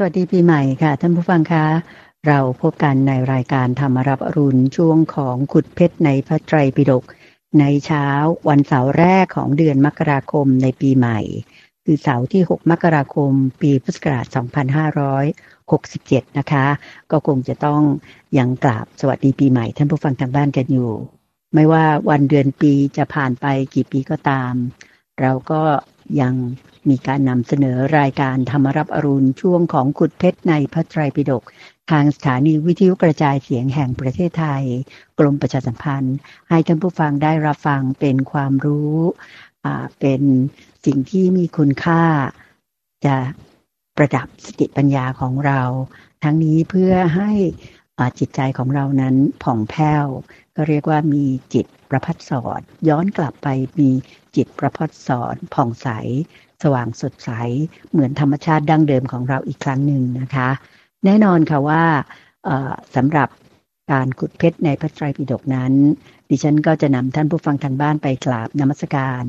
สวัสดีปีใหม่ค่ะ ท่านผู้ฟังคะเราพบกันในรายการธรรมรับอรุณช่วงของขุดเพชรในพระไตรปิฎกในเช้าวันเสาร์แรกของเดือนมกราคมในปีใหม่ คือเสาร์ที่ 6 มกราคม ปีพุทธศักราช 2567 นะคะ ก็คงจะต้องยังกราบสวัสดีปีใหม่ ท่านผู้ฟังทางบ้านกันอยู่ ไม่ว่าวันเดือนปีจะผ่านไปกี่ปีก็ตาม เราก็ยัง มีการนำเสนอรายการธรรมรับอรุณช่วงของขุดเพชรในพระไตรปิฎกทางสถานีวิทยุกระจายเสียงแห่งประเทศไทย กรมประชาสัมพันธ์ ให้ท่านผู้ฟังได้รับฟังเป็นความรู้เป็นสิ่งที่มีคุณค่า จะประดับสติปัญญาของเรา ทั้งนี้เพื่อให้จิตใจของเรานั้นผ่องแผ้วก็เรียกว่ามีจิตประพัดสอนย้อนกลับไปมีจิตประพัดสอนผ่องใส สว่างสดใส เหมือนธรรมชาติดั้งเดิมของเราอีกครั้งหนึ่งนะคะ แน่นอนค่ะว่าสำหรับการขุดเพชรในพระไตรปิฎกนั้น ดิฉันก็จะนำท่านผู้ฟังทางบ้านไปกราบนมัสการ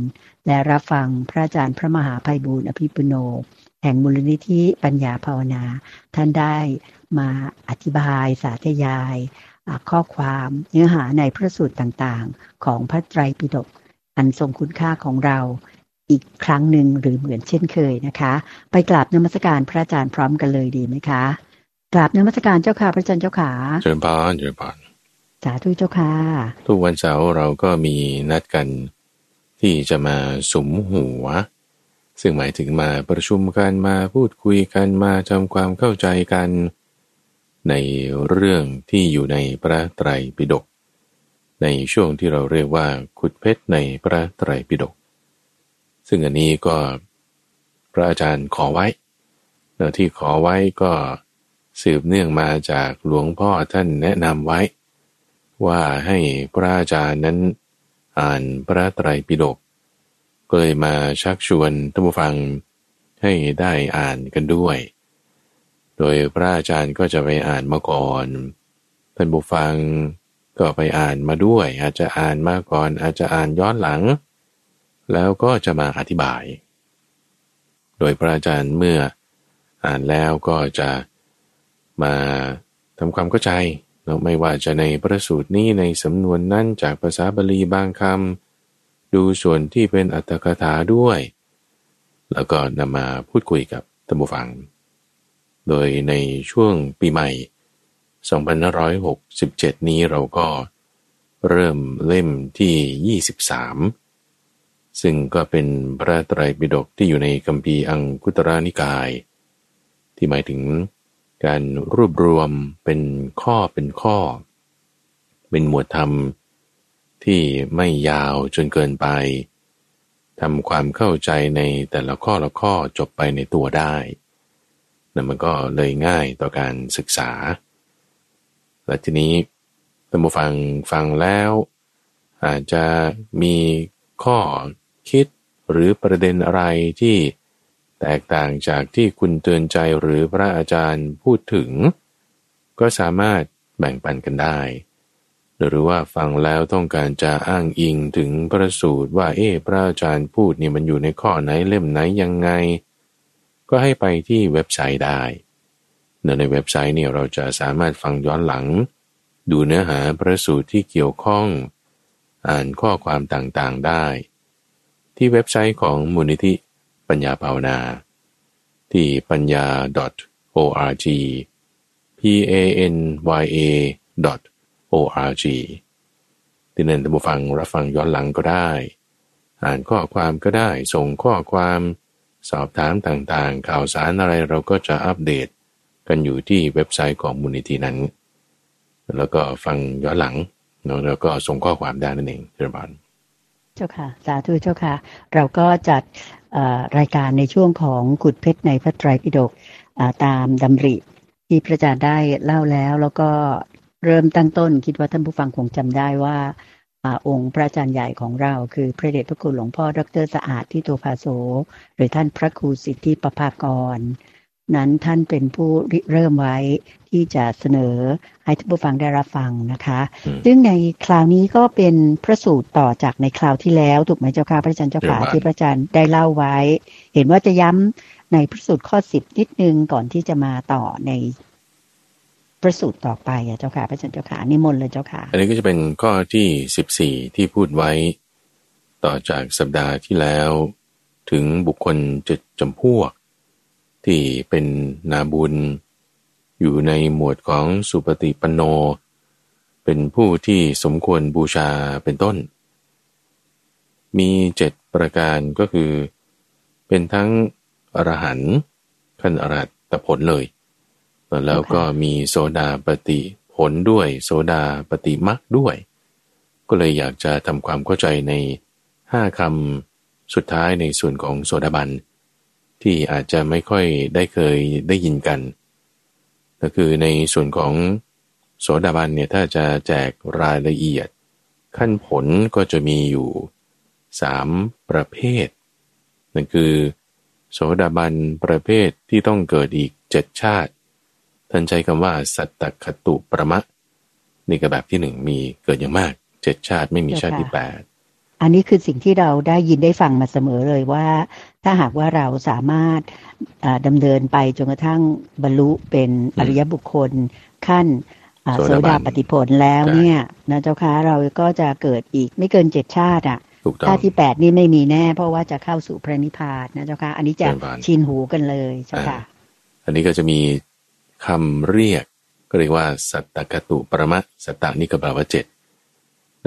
และรับฟังพระอาจารย์พระมหาภัยบูร์อภิปุโน แห่งมูลนิธิปัญญาภาวนา ท่านได้มาอธิบายสาธยาย ข้อความเนื้อหาในพระสูตรต่างๆ ของพระไตรปิฎกอันทรงคุณค่าของเรา อีกครั้งหนึ่งหรือเหมือนเช่นเคยนะคะ ไปกราบนมัสการพระอาจารย์พร้อมกันเลยดีไหมคะกราบนมัสการเจ้าค่ะพระอาจารย์เจ้าขาเจริญพรเจริญพรสาธุเจ้าค่ะทุกวันเสาร์เราก็มีนัดกันที่จะมาสมหัว ซึ่งหมายถึงมาประชุมกันมาพูดคุยกันมาทำความเข้าใจกัน ในเรื่องที่อยู่ในพระไตรปิฎกในช่วงที่เราเรียกว่าขุดเพชรในพระไตรปิฎก ซึ่งอันนี้ก็พระอาจารย์ขอไว้ที่ขอไว้ก็สืบเนื่องมาจากหลวงพ่อท่านแนะนำไว้ ว่าให้พระอาจารย์นั้นอ่านพระไตรปิฎกก็เลยมาชักชวนท่านผู้ฟังให้ได้อ่านกันด้วย โดยพระอาจารย์ก็จะไปอ่านมาก่อน ท่านผู้ฟังก็ไปอ่านมาด้วย อาจจะอ่านมาก่อนอาจจะอ่านย้อนหลัง แล้วก็จะมาอธิบาย โดยพระอาจารย์เมื่ออ่านแล้วก็จะมาทำความเข้าใจเราไม่ว่าจะในประสูตรนี้ในสำนวนนั้นจากภาษาบาลีบางคำดูส่วนที่เป็นอัตถกถาด้วย แล้วก็นำมาพูดคุยกับท่านผู้ฟัง โดยในช่วงปีใหม่ 2567 นี้เราก็เริ่มเล่มที่ 23 ซึ่งก็เป็นพระไตรปิฎกที่อยู่ในคัมภีร์อังคุตรานิกาย ที่หมายถึงการรวบรวมเป็นข้อเป็นข้อ เป็นหมวดธรรมที่ไม่ยาวจนเกินไปทำความเข้าใจในแต่ละข้อละข้อจบไปในตัวได้นั่นมันก็เลยง่ายต่อการศึกษา และทีนี้ท่านผู้ฟังฟังแล้ว อาจจะมีข้อ คิดหรือประเด็นอะไรที่แตกต่างจากที่คุณเตือนใจหรือพระอาจารย์พูดถึง ก็สามารถแบ่งปันกันได้ หรือว่าฟังแล้วต้องการจะอ้างอิงถึงพระสูตรว่าเอ๊พระอาจารย์พูดนี่มันอยู่ในข้อไหนเล่มไหนยังไง ก็ให้ไปที่เว็บไซต์ได้ในเว็บไซต์เนี่ยเราจะสามารถฟังย้อนหลัง ดูเนื้อหาพระสูตรที่เกี่ยวข้อง อ่านข้อความต่างๆได้ ที่เว็บไซต์ของมูลนิธิปัญญาภาวนา ที่ปัญญา .org p a n y a .org ที่นั่นท่านผู้ฟังรับฟังย้อนหลังก็ได้ อ่านข้อความก็ได้ ส่งข้อความสอบถามต่างๆ ข่าวสารอะไรเราก็จะอัปเดตกันอยู่ที่เว็บไซต์ของมูลนิธินั้น แล้วก็ฟังย้อนหลังแล้วก็ส่งข้อความได้นั่นเองเจริญบาน เจ้าค่ะ สาธุเจ้าค่ะ เราก็จัดรายการในช่วงของขุดเพชรในพระไตรปิฎกตามดำริ ที่พระอาจารย์ได้เล่าแล้ว แล้วก็เริ่มตั้งต้นคิดว่าท่านผู้ฟังคงจำได้ว่าองค์พระอาจารย์ใหญ่ของเรา คือพระเดชพระคุณหลวงพ่อดรสะอาดที่โตภาโสหรือท่านพระครูสิทธิประภากร นั้นท่านเป็นผู้เริ่มไว้ที่จะเสนอให้ท่านผู้ฟังได้รับฟังนะคะ ซึ่งในคราวนี้ก็เป็นพระสูตรต่อจากในคราวที่แล้ว ถูกไหมเจ้าค่ะพระอาจารย์เจ้าค่ะที่พระอาจารย์ได้เล่าไว้ เห็นว่าจะย้ในพระสูตรข้อสิบนิดนึงก่อนที่จะมาต่อในพระสูตรต่อไปอะเจ้าค่ะพระอาจารย์เจ้าค่ะนิมนต์เลยเจ้าค่ะ อันนี้ก็จะเป็นข้อที่สิบสี่ที่พูดไว้ ต่อจากสัปดาห์ที่แล้ว ถึงบุคคลจะจำพวก ที่เป็นนาบุญ อยู่ในหมวดของสุปฏิปันโน เป็นผู้ที่สมควรบูชาเป็นต้น มีเจ็ดประการก็คือ เป็นทั้งอรหันต์ขั้นอรัตผลเลย แล้วก็มีโซดาปฏิผลด้วย โซดาปฏิมักด้วย ก็เลยอยากจะทำความเข้าใจในห้าคำสุดท้ายในส่วนของโซดาบัน ที่อาจจะไม่ค่อยได้เคยได้ยินกัน ก็คือในส่วนของโสดาบันเนี่ยถ้าจะแจกรายละเอียด ขั้นผลก็จะมีอยู่สามประเภท นั่นคือ โสดาบันประเภทที่ต้องเกิดอีกเจ็ดชาติ ท่านใช้คำว่า สัตตคตุประมะ นี่ก็แบบที่หนึ่งมีเกิดอย่างมากเจ็ดชาติไม่มีชาติที่แปด อันนี้คือสิ่งที่เราได้ยินได้ฟังมาเสมอเลยว่า ถ้าหากว่าเราสามารถดำเนินไปจนกระทั่งบรรลุเป็นอริยบุคคลขั้นโสดาปฏิผลแล้วเนี่ยนะเจ้าค่ะเราก็จะเกิดอีกไม่เกินเจ็ดชาติอะชาติที่แปดนี่ไม่มีแน่ เพราะว่าจะเข้าสู่พระนิพพานนะเจ้าค่ะอันนี้จะชินหูกันเลยเจ้าค่ะอันนี้ก็จะมีคำเรียกก็เรียกว่าสัตตกตุปรมะสัตตานี่ก็แปลว่าเจ็ด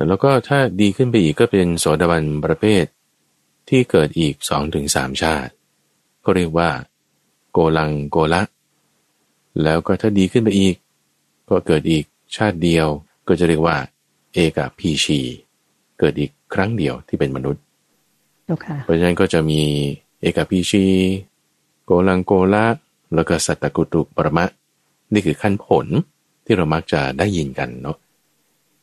แล้วก็ถ้าดีขึ้นไปอีกก็เป็นโสดาบันประเภท ที่เกิดอีกสองถึงสามชาติ ก็เรียกว่า โกลังโกละ แล้วก็ถ้าดีขึ้นไปอีก ก็เกิดอีกชาติเดียวก็จะเรียกว่า เอกพีชี เกิดอีกครั้งเดียวที่เป็นมนุษย์ okay. เพราะฉะนั้นก็จะมีเอกพีชี โกลังโกละแล้วก็สัตตกุตุปรมะ นี่คือขั้นผลที่เรามักจะได้ยินกันเนาะ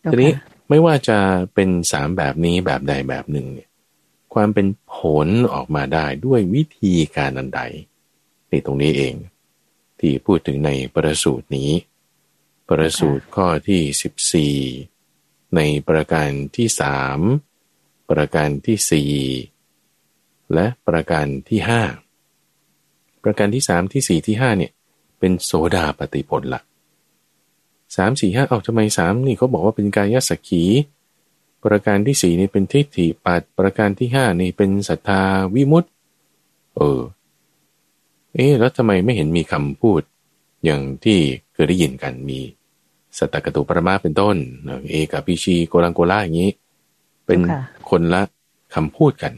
okay. ทีนี้ ไม่ว่าจะเป็นสามแบบนี้แบบใดแบบหนึ่งเนี่ยความเป็นผลออกมาได้ด้วยวิธีการอันใดนี่ตรงนี้เอง ที่พูดถึงในประสูตรนี้ ประสูตรข้อที่สิบสี่ในประการที่สามประการที่สี่และประการที่ห้าประการที่สามที่สี่ที่ห้าเนี่ยเป็นโสดาปฏิผลละ สามสี่ห้าเอาทำไมสามนี่เขาบอกว่าเป็นกายสักขี ประการที่สี่นี่เป็นทิฏฐิปัดประการที่ห้านี่เป็นศรัทธาวิมุตต์เออเอ๊แล้วทำไมไม่เห็นมีคำพูด อย่างที่เคยได้ยินกันมีสตกตุปรมาเป็นต้น เอกพิชีโกลังโกล่าอย่างนี้ เป็นคนละคำพูดกัน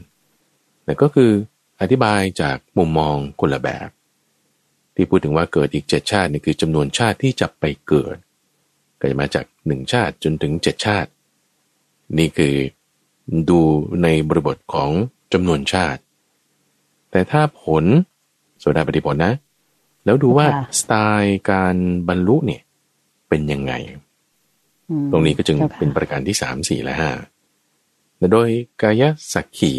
แต่ก็คืออธิบายจากมุมมองคนละแบบ ที่พูดถึงว่าเกิดอีกเจ็ดชาตินี่คือจำนวนชาติที่จะไปเกิด ก็จะมาจากหนึ่งชาติจนถึงเจ็ดชาติ นี่คือดูในบริบทของจำนวนชาติ แต่ถ้าผลโสดาปฏิผลนะ แล้วดูว่าสไตล์การบรรลุเนี่ยเป็นยังไง ตรงนี้ก็จึงเป็นประการที่สามสี่และห้าโดยกายสักขี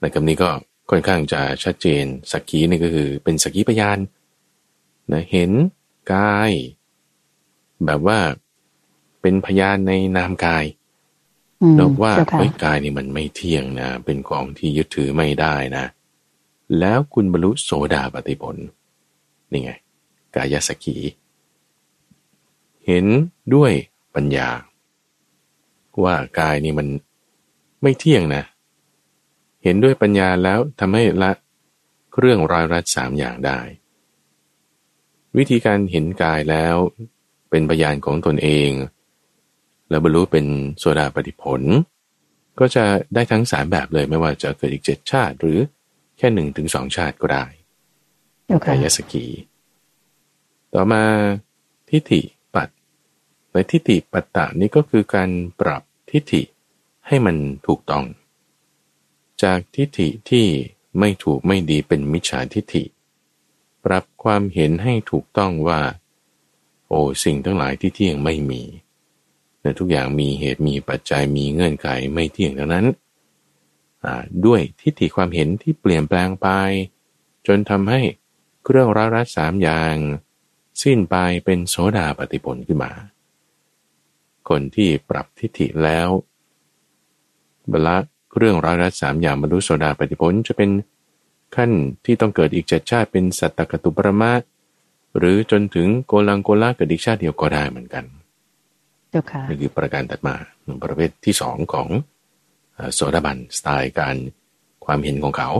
ในคำนี้ก็ค่อนข้างจะชัดเจนสักขีนี่ก็คือเป็นสักขีพยานนะเห็นกาย แบบว่าเป็นพยานในนามกายบอกว่าเฮ้ยกายนี่มันไม่เที่ยงนะ เป็นของที่ยึดถือไม่ได้นะ แล้วคุณบรรลุโสดาปฏิผลนี่ไง กายสกีเห็นด้วยปัญญา ว่ากายนี่มันไม่เที่ยงนะ เห็นด้วยปัญญาแล้วทำให้ละเรื่องร้อยรัดสามอย่างได้ วิธีการเห็นกายแล้ว เป็นพยานของตนเอง แล้วบรรลุเป็นโสดาปฏิผล ก็จะได้ทั้งสามแบบเลยไม่ว่าจะเกิดอีกเจ็ดชาติ หรือแค่หนึ่งถึงสองชาติก็ได้กายสกี ต่อมาทิฏฐิปัตในทิฏฐิปัตตานี่ก็คือการปรับทิฏฐิให้มันถูกต้อง จากทิฏฐิที่ไม่ถูกไม่ดีเป็นมิจฉาทิฏฐิ ปรับความเห็นให้ถูกต้องว่า โอ้สิ่งทั้งหลายที่เที่ยงไม่มีแต่ทุกอย่างมีเหตุมีปัจจัยมีเงื่อนไขไม่เที่ยงดังนั้นด้วยทิฏฐิความเห็นที่เปลี่ยนแปลงไป จนทำให้เครื่องร้ารัดสามอย่าง สิ้นไปเป็นโสดาปฏิผลขึ้นมา คนที่ปรับทิฏฐิแล้วบละเรื่องร้ายรัดสามอย่างบรรลุโสดาปฏิผลจะเป็นขั้นที่ต้องเกิดอีกเจ็ดชาติเป็นสัตตกตุปรมา หรือจนถึงโกลังโกลาเกิดอีกชาติเดียวก็ได้เหมือนกันเจ้าค่ะนี่คือประการถัดมาประเภทที่สองของโสดาบันสไตล์การความเห็นของเขา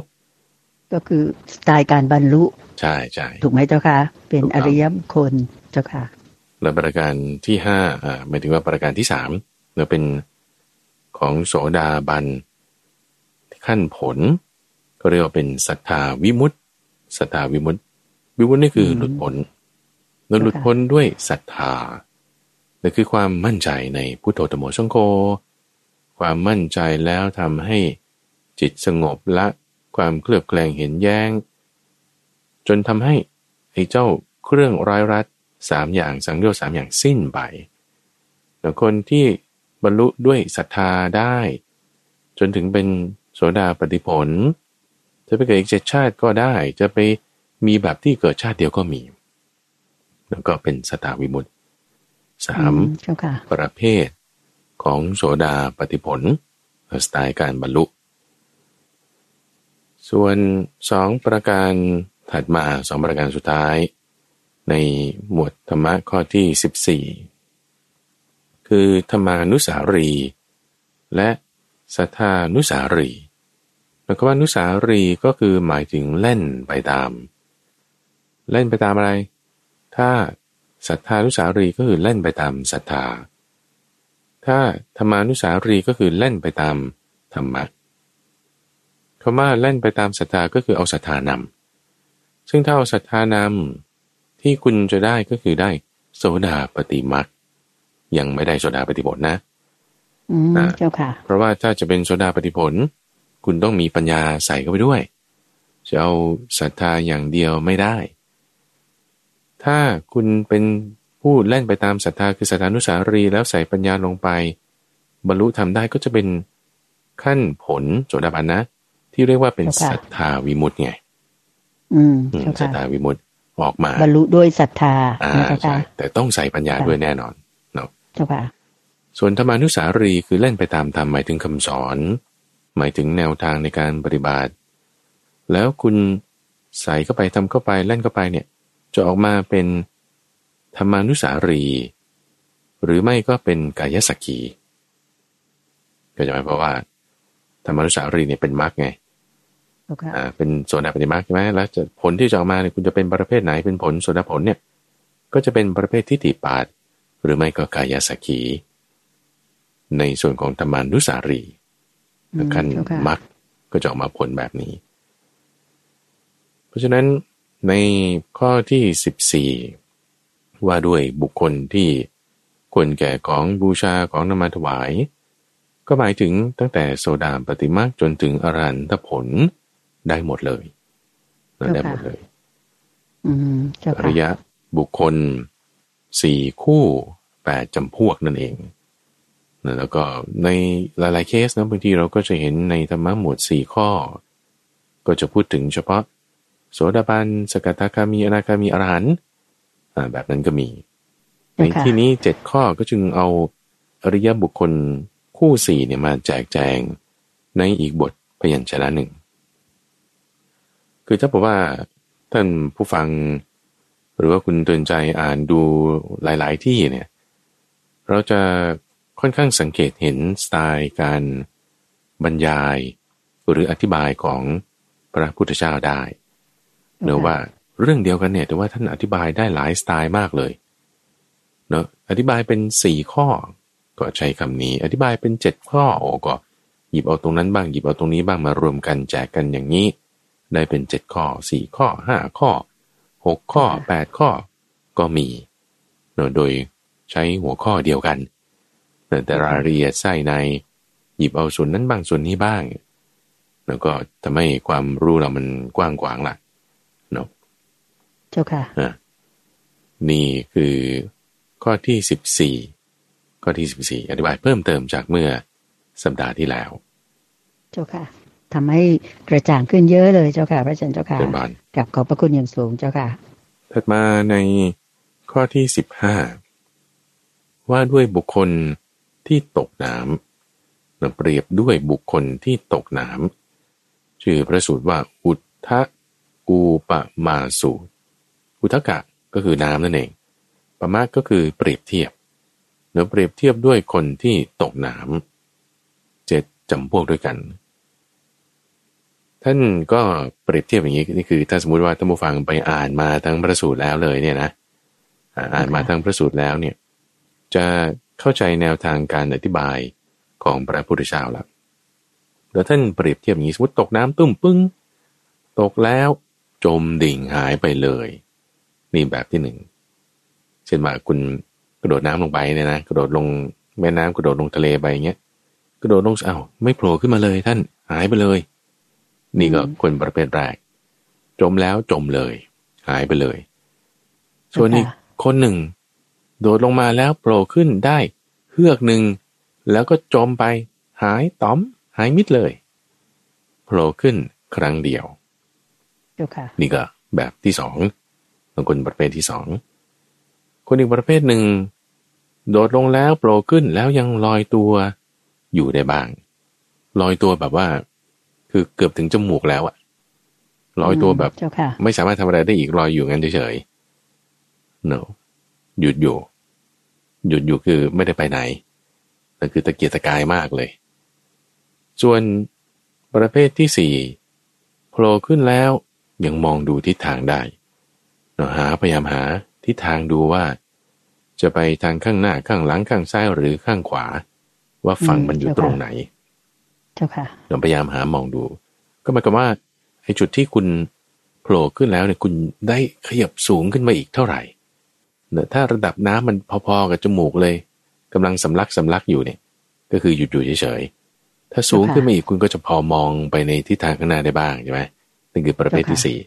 ก็คือสไตล์การบรรลุ ใช่ใช่ถูกไหมเจ้าค่ะ เป็นถูกอต้องริยบุคคลเจ้าค่ะและประการที่ห้าอ่าหมายถึงว่าประการที่สามเนี่ยเป็นของโสดาบันขั้นผล ก็เรียกว่าเป็นศรัทธาวิมุตติศรัทธาวิมุตติ วิมุตตินี่คืออมหลุดพ้นหลุดพ้นด้วยศรัทธานั่นคือความมั่นใจในพุทโธธรรมโมสังโฆความมั่นใจแล้วทำให้จิตสงบละความเคลือบแคลงเห็นแย้ง จนทำให้ไอ้เจ้าเครื่องร้ายรัดสามอย่างสังโยชน์สามอย่างสิ้นไปแต่คนที่บรรลุด้วยศรัทธาได้ จนถึงเป็นโสดาปฏิผล จะไปเกิดอีกเจ็ดชาติก็ได้ จะไป มีแบบที่เกิดชาติเดียวก็มี แล้วก็เป็นสตาวิมุตติสามอืเจ้าค่ะประเภทของโสดาปฏิผลสไตล์การบรรลุ ส่วนสองประการถัดมาสองประการสุดท้าย ในหมวดธรรมะข้อที่ 14 คือธรรมานุสารี และสัทธานุสารีแล้วก็ว่านุสารีก็คือหมายถึงเล่นไปตาม เล่นไปตามอะไร ถ้าศรัทธานุสารีก็คือเล่นไปตามศรัทธา ถ้าธรรมานุสารีก็คือเล่นไปตามธรรมะคำว่าเล่นไปตามศรัทธาก็คือเอาศรัทธานำซึ่งถ้าเอาศรัทธานำที่คุณจะได้ก็คือได้โสดาปฏิมักยังไม่ได้โสดาปฏิผลนะอืมอ่าเจ้าค่ะ เพราะว่าถ้าจะเป็นโสดาปฏิผล คุณต้องมีปัญญาใส่เข้าไปด้วย จะเอาศรัทธาอย่างเดียวไม่ได้ ถ้าคุณเป็นผู้เล่นไปตามศรัทธาคือศรัทธานุสารีแล้วใส่ปัญญาลงไป บรรลุทำได้ก็จะเป็นขั้นผลโสดาบันนะ ที่เรียกว่าเป็นเจ้าค่ะศรัทธาวิมุตติไงอืมอืมเจ้าศรัทค่ะธาวิมุตติออกมา บรรลุด้วยศรัทธาอ่านะเจ้าใช่ค่ะแต่ต้องใส่ปัญญาค่ะด้วยแน่นอนเนาะเจ้าค่ะส่วนธรรมานุสารีคือเล่นไปตามธรรมหมายถึงคำสอน หมายถึงแนวทางในการปฏิบัติ แล้วคุณใส่เข้าไปทำเข้าไปเล่นเข้าไปเนี่ย จะออกมาเป็นธรรมานุสารี หรือไม่ก็เป็นกายสักขีก็จะหมายเพราะว่าธรรมานุสารีเนี่ยเป็นมรรคไงเจ้าค่ะอ่าเป็นโสดาปฏิมาใช่ไหมแล้วจะผลที่จะออกมาเนี่ยคุณจะเป็นประเภทไหนเป็นผลโสดาผลเนี่ยก็จะเป็นประเภททิฏฐิปาดหรือไม่ก็กายสักขีในส่วนของธรรมานุสารีอืมขั้นเจ้าค่ะมรรคก็จะออกมาผลแบบนี้ เพราะฉะนั้น ในข้อที่ 14 ว่าด้วยบุคคลที่ควรแก่ของบูชาของนำมาถวาย ก็หมายถึงตั้งแต่โซดาปฏิมาจนถึงอรันตผลได้หมดเลยนะได้หมดเลยอืมเจ้าอค่ะริยะบุคคลสี่คู่แปดจำพวกนั่นเองนะแล้วก็ในหลาย ๆ เคสนะบางทีเราก็จะเห็นในธรรมะหมวดสี่ข้อ ก็จะพูดถึงเฉพาะ โสดาบันสกทาคามีอนาคามีอรหันต์อ่าแบบนั้นก็มี ในเจ้าค่ะที่นี้เจ็ดข้อก็จึงเอาอริยบุคคลคู่สี่เนี่ยมาแจกแจงในอีกบทพยัญชนะหนึ่ง คือถ้าบอกว่าท่านผู้ฟัง หรือว่าคุณเตือนใจอ่านดูหลาย ๆ ที่เนี่ย เราจะค่อนข้างสังเกตเห็นสไตล์การบรรยาย หรืออธิบายของพระพุทธเจ้าได้ เนอะว่าเรื่องเดียวกันเนี่ยแต่ว่าท่านอธิบายได้หลายสไตล์มากเลยเนอะอธิบายเป็นสี่ข้อ ก็ใช้คำนี้ อธิบายเป็นเจ็ดข้อโอ้ก็หยิบเอาตรงนั้นบ้างหยิบเอาตรงนี้บ้างมารวมกันแจกกันอย่างนี้ ได้เป็นเจ็ดข้อสี่ข้อห้าข้อหกข้อแปดข้อก็มีเนอะโดยใช้หัวข้อเดียวกันเนอะแต่รายละเอียดไส้ใน หยิบเอาส่วนนั้นบ้างส่วนนี้บ้าง แล้วก็ทำให้ความรู้เรามันกว้างขวางล่ะเนาะเจ้าค่ะอะนี่คือข้อที่สิบสี่ข้อที่สิบสี่อธิบายเพิ่มเติมจากเมื่อสัปดาห์ที่แล้ว เจ้าค่ะทำให้กระจ่างขึ้นเยอะเลยเจ้าค่ะ พระอาจารย์เจ้าค่ะเป็นบานกับขอบพระคุณอย่างสูงเจ้าค่ะ ถัดมาในข้อที่สิบห้าว่าด้วยบุคคลที่ตกน้ำเปรียบด้วยบุคคลที่ตกน้ำชื่อพระสูตรว่าอุททะกูปะมาสูตร อุทกะก็คือน้ำนั่นเองปะมะก็คือเปรียบเทียบเนือเปรียบเทียบด้วยคนที่ตกน้ำเจ็ดจำพวกด้วยกัน ท่านก็เปรียบเทียบอย่างนี้นี่คือ ถ้าสมมติว่าท่านผู้ฟังไปอ่านมาทั้งพระสูตรแล้วเลยเนี่ยนะอ่านมาทั้งพระสูตรแล้วเนี่ย จะเข้าใจแนวทางการอธิบายของพระพุทธเจ้าแล้วแล้วท่านเปรียบเทียบอย่างนี้สมมติตกน้ำตุ้มปึ้ง ตกแล้วจมดิ่งหายไปเลย นี่แบบที่หนึ่งเช่นว่าคุณกระโดดน้ำลงไปเนี่ยนะกระโดดลงแม่น้ำกระโดดลงทะเลไปเงี้ยกระโดดลงเอ้าไม่โผล่ขึ้นมาเลยท่านหายไปเลย นี่ก็คนประเภทแรก จมแล้วจมเลย หายไปเลย ส่วนอีกคนหนึ่ง โดดลงมาแล้วโผล่ขึ้นได้เฮือกหนึ่งแล้วก็จมไป หายต้อม หายมิดเลยโผล่ขึ้นครั้งเดียวนี่ก็แบบที่สอง บางคนประเภทที่สองคนอีกประเภทหนึ่ง โดดลงแล้วโผล่ขึ้นแล้วยังลอยตัวอยู่ได้บ้าง ลอยตัวแบบว่า คือเกือบถึงจมูกแล้วอะลอยตัวแบบไม่สามารถทำอะไรได้อีกลอยอยู่งั้นเฉยๆ no หยุดอยู่ หยุดอยู่คือไม่ได้ไปไหนนั่นคือตะเกียกตะกายมากเลย ส่วนประเภทที่สี่โผล่ขึ้นแล้วยังมองดูทิศทางได้ เราหาพยายามหาทิศทางดูว่า จะไปทางข้างหน้าข้างหลังข้างซ้ายหรือข้างขวา ว่าฝั่งมันอยู่ตรงไหน เจ้าค่ะเราพยายามหามองดู ก็หมายความว่าไอ้จุดที่คุณโผล่ขึ้นแล้วเนี่ยคุณได้ขยับสูงขึ้นมาอีกเท่าไหร่เนี่ยถ้าระดับน้ำมันพอๆกับจมูกเลยกำลังสำลักสำลักอยู่เนี่ย ก็คือหยุดอยู่เฉยๆถ้าสูงขึ้นมาอีกคุณก็จะพอมองไปในทิศทางข้างหน้าได้บ้างใช่ไหมนั่นคือประเภทที่สี่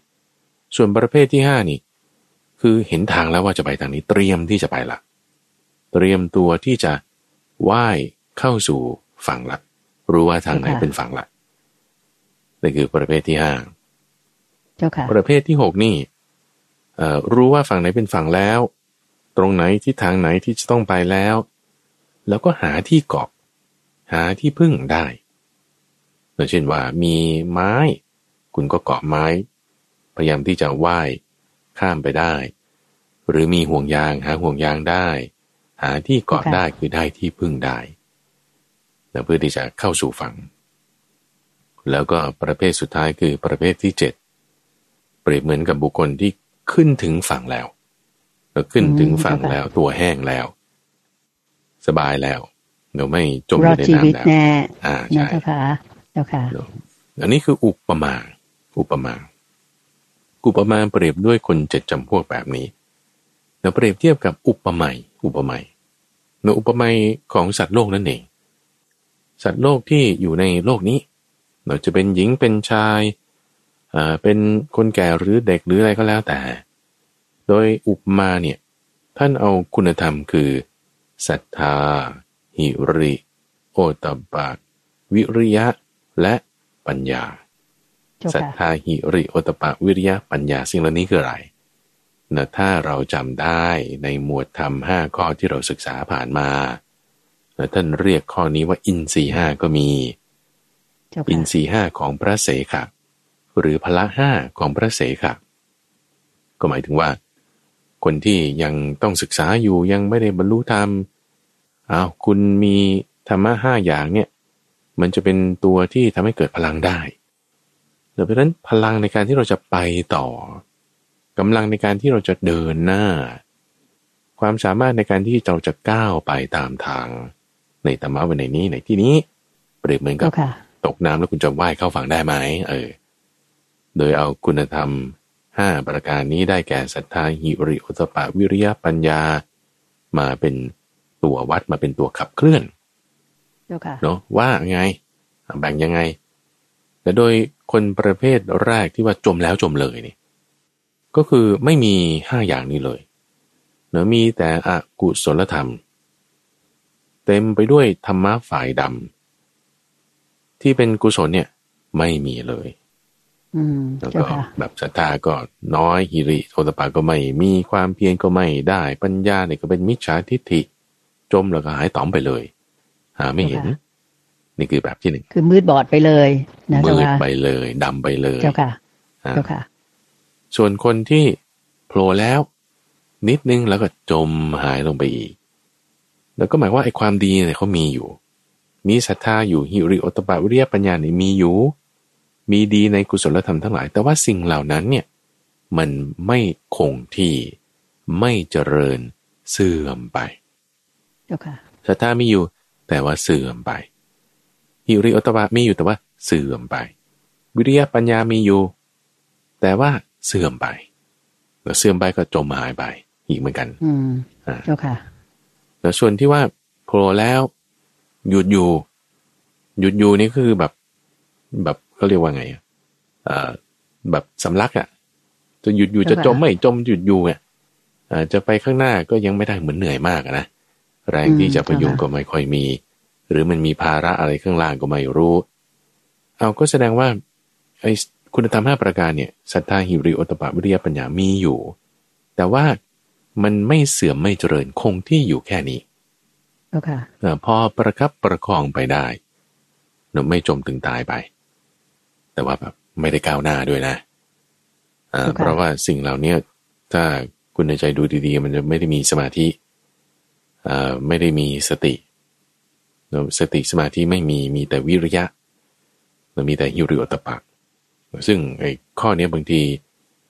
ส่วนประเภทที่ห้านี่ คือเห็นทางแล้วว่าจะไปทางนี้เตรียมที่จะไปละเตรียมตัวที่จะว่ายเข้าสู่ฝั่งละรู้ว่าทางไหนเป็นฝั่งละนี่คือประเภทที่ห้าประเภทที่หกนี่รู้ว่าฝั่งไหนเป็นฝั่งแล้ว ตรงไหนที่ทางไหนที่จะต้องไปแล้ว แล้วก็หาที่เกาะ หาที่พึ่งได้เช่นว่ามีไม้ คุณก็เกาะไม้ พยายามที่จะว่าย ข้ามไปได้ หรือมีห่วงยางหาห่วงยางได้ หาที่เกาะได้คือได้ที่พึ่งได้เพื่อที่จะเข้าสู่ฝั่ง แล้วก็ประเภทสุดท้ายคือประเภทที่เจ็ดเปรียบเหมือนกับบุคคลที่ขึ้นถึงฝั่งแล้วเราขึ้นถึงฝั่งแล้วตัวแห้งแล้ว สบายแล้วเราไม่จมอยู่ในน้ำแล้วอ่าใช่ค่ะเจ้าค่ะอันนี้คืออุปมา อุปมา อุปมาเปรียบด้วยคนเจ็ดจำพวกแบบนี้เราเปรียบเทียบกับอุปมยอุปมยในอุปมยของสัตว์โลกนั่นเอง สัตว์โลกที่อยู่ในโลกนี้ เราจะเป็นหญิงเป็นชายเป็นคนแก่หรือเด็กหรืออะไรก็แล้วแต่ โดยอุปมาเนี่ยท่านเอาคุณธรรมคือศรัทธา หิริ โอตบะวิริยะ และปัญญา ศรัทธาหิริโอตปะวิริยะปัญญาสิ่งเหล่านี้คืออะไรนะถ้าเราจำได้ในหมวดธรรมห้าข้อที่เราศึกษาผ่านมานะท่านเรียกข้อนี้ว่าอินทรีห้าก็มี อินทรีห้าของพระเสขะหรือพละห้าของพระเสขะก็หมายถึงว่า คนที่ยังต้องศึกษาอยู่ยังไม่ได้บรรลุธรรมอ้าวคุณมีธรรมะห้าอย่างเนี่ย มันจะเป็นตัวที่ทำให้เกิดพลังได้ เพราะฉะนั้นพลังในการที่เราจะไปต่อกำลังในการที่เราจะเดินหน้า ความสามารถในการที่เราจะก้าวไปตามทาง ในธรรมะวันในนี้ในที่นี้ เปรียบเหมือนกับตกน้ำแล้วคุณจะว่ายเข้าฝั่งได้ไหมเออ โดยเอาคุณธรรมห้าประการนี้ได้แก่ศรัทธาหิริโอตปะวิริยะปัญญา มาเป็นตัววัดมาเป็นตัวขับเคลื่อนเนาะว่าไงแบ่งยังไง แต่โดยคนประเภทแรกที่ว่าจมแล้วจมเลยนี่ก็คือไม่มีห้าอย่างนี้เลยเนือมีแต่อกุศลธรรม เต็มไปด้วยธรรมะฝ่ายดำที่เป็นกุศลเนี่ยไม่มีเลยแล้วก็แบบศรัทธาก็น้อยฮิริโทตปาก็ไม่มีความเพียรก็ไม่ได้ปัญญาเนี่ยก็เป็นมิจฉาทิฏฐิ จมแล้วก็หายต่อมไปเลย หาไม่เห็น นี่คือแบบที่หนึ่งคือมืดบอดไปเลยนะมืดไปเลยดำไปเลย เจ้าค่ะอ่าเจ้าค่ะ ส่วนคนที่โผล่แล้ว นิดนึงแล้วก็จมหายลงไปอีก แล้วก็หมายว่าไอ้ความดีเนี่ยเขามีอยู่ มีศรัทธาอยู่หิริโอตปะวิริยปัญญาเนี่ยมีอยู่ มีดีในกุศลธรรมทั้งหลาย แต่ว่าสิ่งเหล่านั้นเนี่ย มันไม่คงที่ไม่เจริญเสื่อมไปเจ้าค่ะศรัทธามีอยู่ แต่ว่าเสื่อมไป หิริโอตปะมีอยู่แต่ว่าเสื่อมไป วิริยะปัญญามีอยู่ แต่ว่าเสื่อมไปแล้วเสื่อมไปก็จมหายไปอีกเหมือนกัน อืมอ่าเจ้าค่ะ แล้วส่วนที่ว่าโผล่แล้วหยุดอยู่ หยุดอยู่นี่คือแบบ แบบเขาเรียกว่าไงอะเอ่อแบบสำลักอะจะหยุดอยู่จะจมไม่จมหยุดอยู่อะอ่าจะไปข้างหน้าก็ยังไม่ได้เหมือนเหนื่อยมากอะนะแรงที่จะพยุงก็ไม่ค่อยมี หรือมันมีภาระอะไรข้างล่างก็ไม่รู้ เอาก็แสดงว่าไอ้คุณธรรมห้าประการเนี่ยศรัทธาหิริโอตตปะวิริยปัญญามีอยู่ แต่ว่ามันไม่เสื่อมไม่เจริญคงที่อยู่แค่นี้เจ้าค่ะเออพอประคับประคองไปได้เนอะไม่จมถึงตายไป แต่ว่าแบบไม่ได้ก้าวหน้าด้วยนะอ่าค่ะเพราะว่าสิ่งเหล่านี้ถ้าคุณในใจดูดีๆ มันจะไม่ได้มีสมาธิอ่าไม่ได้มีสติ เนอะสติสมาธิไม่มีมีแต่วิริยะแล้วมีแต่หิริโอตปะซึ่งไอ้ข้อเนี้ยบางที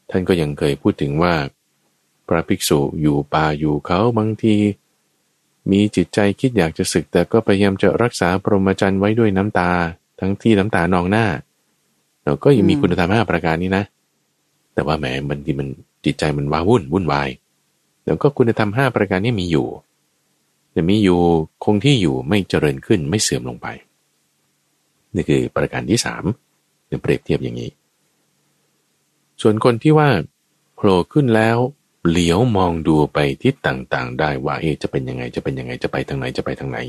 ท่านก็ยังเคยพูดถึงว่า พระภิกษุอยู่ป่าอยู่เขาบางที มีจิตใจคิดอยากจะศึก แต่ก็พยายามจะรักษาพรหมจรรย์ไว้ด้วยน้ำตา ทั้งที่น้ำตานองหน้าเราก็ยังมีคุณธรรมห้าประการนี้นะ แต่ว่าแหมบางทีมันจิตใจมันว้าวุ่นวุ่นวายแล้วก็คุณธรรมห้าประการนี้มีอยู่ แต่มีอยู่คงที่อยู่ไม่เจริญขึ้นไม่เสื่อมลงไป นี่คือประการที่สามเนี่ยเปรียบเทียบอย่างนี้ ส่วนคนที่ว่าโผล่ขึ้นแล้วเหลียวมองดูไปทิศต่างๆ ได้ว่าเอจะเป็นยังไงจะเป็นยังไงจะไปทางไหนจะไปทางไหน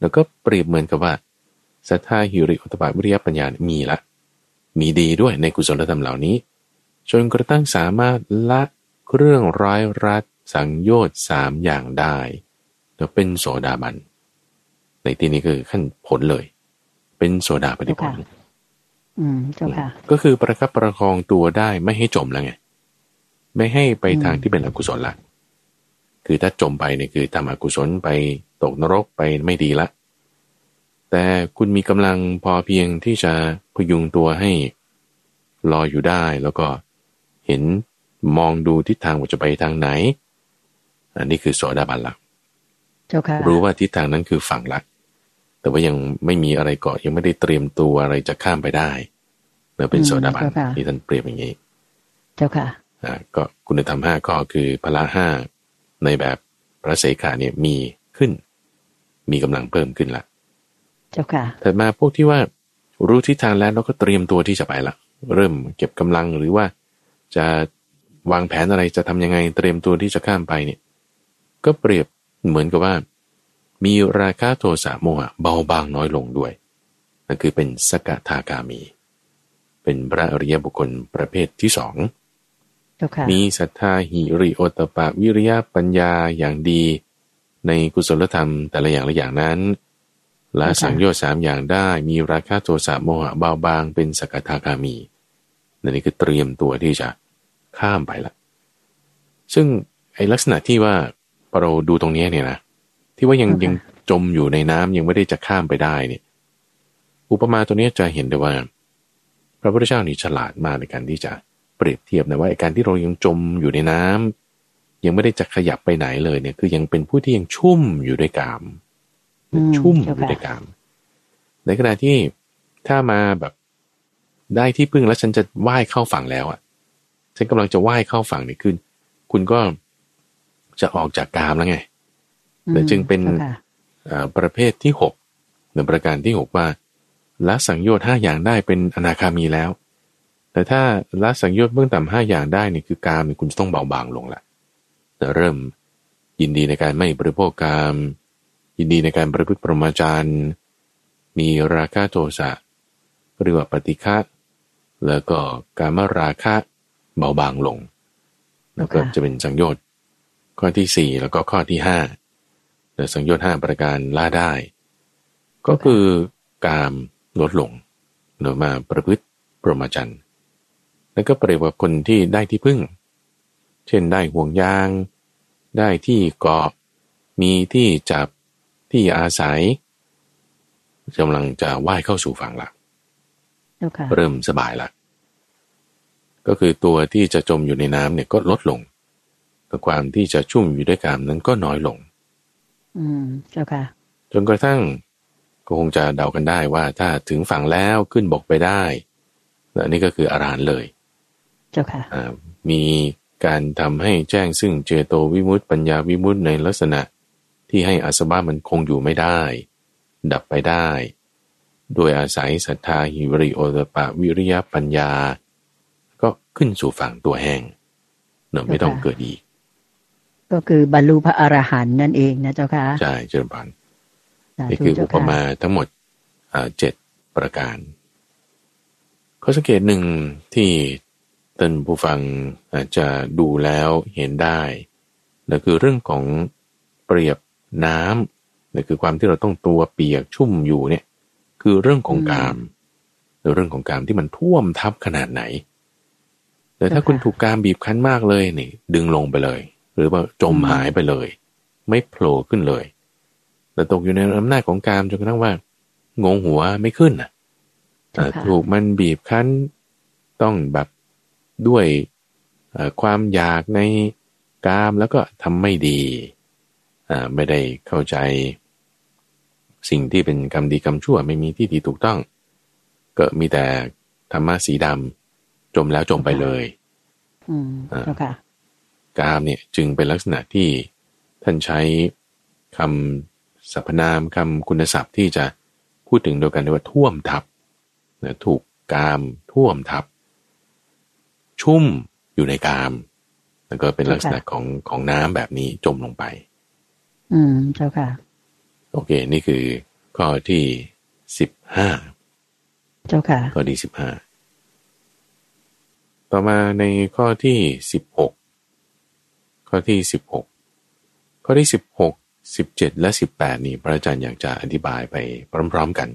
แล้วก็เปรียบเหมือนกับว่าศรัทธาหิริโอตปะวิริยปัญญามีละ มีดีด้วยในกุศลธรรมเหล่านี้ จนกระทั่งสามารถละเครื่องร้ายรัดสังโยชน์สามอย่างได้ แล้วเป็นโสดาบัน ในที่นี้คือขั้นผลเลย เป็นโสดาปฏิผลอืมเจ้าค่ะ ก็คือประคับประคองตัวได้ไม่ให้จมแล้วไง ไม่ให้ไปอืมทางที่เป็นอกุศลละคือถ้าจมไปเนี่ยคือทำอกุศลไปตกนรกไปไม่ดีละ แต่คุณมีกำลังพอเพียงที่จะพยุงตัวให้ลอยอยู่ได้แล้วก็เห็นมองดูทิศทางว่าจะไปทางไหน อันนี้คือโสดาบันละเจ้าค่ะ รู้ว่าทิศทางนั้นคือฝั่งละแต่ว่ายังไม่มีอะไรเกาะยังไม่ได้เตรียมตัวอะไรจะข้ามไปได้เมื่อเป็นโสดาบันที่ท่านเปรียบอย่างนี้ เจ้าค่ะอ่าก็คุณธรรมห้าข้อคือพละห้าในแบบพระเสขาเนี่ยมีขึ้น มีกำลังเพิ่มขึ้นละเจ้าค่ะถัดมาพวกที่ว่ารู้ทิศทางแล้วเราก็เตรียมตัวที่จะไปละเริ่มเก็บกำลังหรือว่าจะวางแผนอะไรจะทำยังไงเตรียมตัวที่จะข้ามไปเนี่ย ก็เปรียบ เหมือนกับว่า มีราคะโทสะโมหะเบาบางน้อยลงด้วยนั่นคือเป็นสกทาคามี เป็นพระอริยบุคคลประเภทที่สองเจ้าค่ะมีศรัทธาหิริโอตปะวิริยะปัญญาอย่างดี ในกุศลธรรมแต่ละอย่างละอย่างนั้นและสังโยชน์สามอย่างได้มีราคะโทสะโมหะเบาบางเป็นสกทาคามีนั่นนี่คือเตรียมตัวที่จะข้ามไปละ ซึ่งไอ้ลักษณะที่ว่า พอเราดูตรงเนี้ยเนี่ยนะที่ว่ายังค่ะยังจมอยู่ในน้ำยังไม่ได้จะข้ามไปได้เนี่ยอุปมาตัวเนี้ยจะเห็นได้ว่า พระพุทธเจ้านี่ฉลาดมากในการที่จะเปรียบเทียบนะว่าไอ้การที่เรายังจมอยู่ในน้ำยังไม่ได้จะขยับไปไหนเลยเนี่ย คือยังเป็นผู้ที่ยังชุ่มอยู่ด้วยกามอืมชุ่มอเจ้ายู่ค่ะด้วยกาม ในขณะที่ถ้ามาแบบได้ที่พึ่งแล้วฉันจะว่ายเข้าฝั่งแล้วอะ ฉันกำลังจะว่ายเข้าฝั่งเนี่ยคือคุณก็ จะออกจากกามแล้วไงอืมและจึงเป็นจ้าค่ะอ่าประเภทที่หกในประการที่หกว่าละสังโยชน์ห้าอย่างได้เป็นอนาคามีแล้ว แต่ถ้าละสังโยชน์เบื้องต่ำห้าอย่างได้เนี่ยคือกามเนี่ยคุณจะต้องเบาบางลงละจะเริ่มยินดีในการไม่บริโภคกาม ยินดีในการประพฤติปรหมาจารย์มีราคะโทสะเรียกว่าปฏิฆะแล้วก็การมราคะเบาบางลง แล้วก็จะเป็นสังโยชน์ ข้อที่สี่แล้วก็ข้อที่ห้าแต่สังโยชน์ห้าประการล่าได้ ก็คือการลดลงเนอมาประพฤติพรหมจรรย์แล้วก็เปรียบกับคนที่ได้ที่พึ่ง เช่นได้ห่วงยาง ได้ที่เกาะ มีที่จับที่อาศัยกำลังจะว่ายเข้าสู่ฝั่งละเจ้าค่ะเริ่มสบายละก็คือตัวที่จะจมอยู่ในน้ำเนี่ยก็ลดลงแต่ ความที่จะชุ่มอยู่ด้วยกามนั้นก็น้อยลง อืมเจ้าค่ะจนกระทั่งก็คงจะเดากันได้ว่าถ้าถึงฝั่งแล้วขึ้นบกไปได้และนี่ก็คืออารหันต์เลย เจ้าค่ะอ่ามีการทำให้แจ้งซึ่งเจโตวิมุตติปัญญาวิมุตติในลักษณะที่ให้อาสวะมันคงอยู่ไม่ได้ ดับไปได้ โดยอาศัยศรัทธาหิริโอตปะวิริยะปัญญา ก็ขึ้นสู่ฝั่งตัวแห้งเนอะไม่ต้องเกิดอีก ก็คือบรรลุพระอรหันต์นั่นเองนะเจ้าค่ะใช่เจริญพันสานี่ธุคืออุเจ้าปค่ะมาทั้งหมดอ่าเจ็ดประการข้อสังเกตหนึ่งที่ท่านผู้ฟังอาจจะดูแล้วเห็นได้นั่นคือเรื่องของเปรียบน้ำนั่นคือความที่เราต้องตัวเปียกชุ่มอยู่เนี่ย คือเรื่องของกามหรือเรื่องของกามที่มันท่วมทับขนาดไหน แต่ถ้าคุณถูกกามบีบคั้นมากเลยนี่ ดึงลงไปเลย หรือว่าจมหายไปเลย ไม่โผล่ขึ้นเลยแต่ตกอยู่ในอำนาจของกามจนกระทั่งว่า งงหัวไม่ขึ้นอะเจ้าค่ะถูกมันบีบคั้นต้องแบบด้วยเอ่อความอยากในกามแล้วก็ทำไม่ดีอ่าไม่ได้เข้าใจ สิ่งที่เป็นกรรมดีกรรมชั่วไม่มีที่ดีถูกต้อง ก็มีแต่ธรรมะสีดำจมแล้วจมไปเลยอืมเจ้าค่ะ กามเนี่ยจึงเป็นลักษณะที่ท่านใช้คำสรรพนามคำคุณศัพท์ที่จะพูดถึงโดยกันว่าท่วมทับนะถูกกามท่วมทับ ชุ่มอยู่ในกามแล้วก็เป็นลักษณะของของน้ำแบบนี้จมลงไป อืมเจ้าค่ะ โอเค นี่คือข้อที่สิบห้าเจ้าค่ะ ข้อที่สิบห้าต่อมาในข้อที่สิบหก ข้อที่สิบหกข้อที่สิบหกสิบเจ็ดและสิบแปดนี่พระอาจารย์อยากจะอธิบายไปพร้อม ๆกัน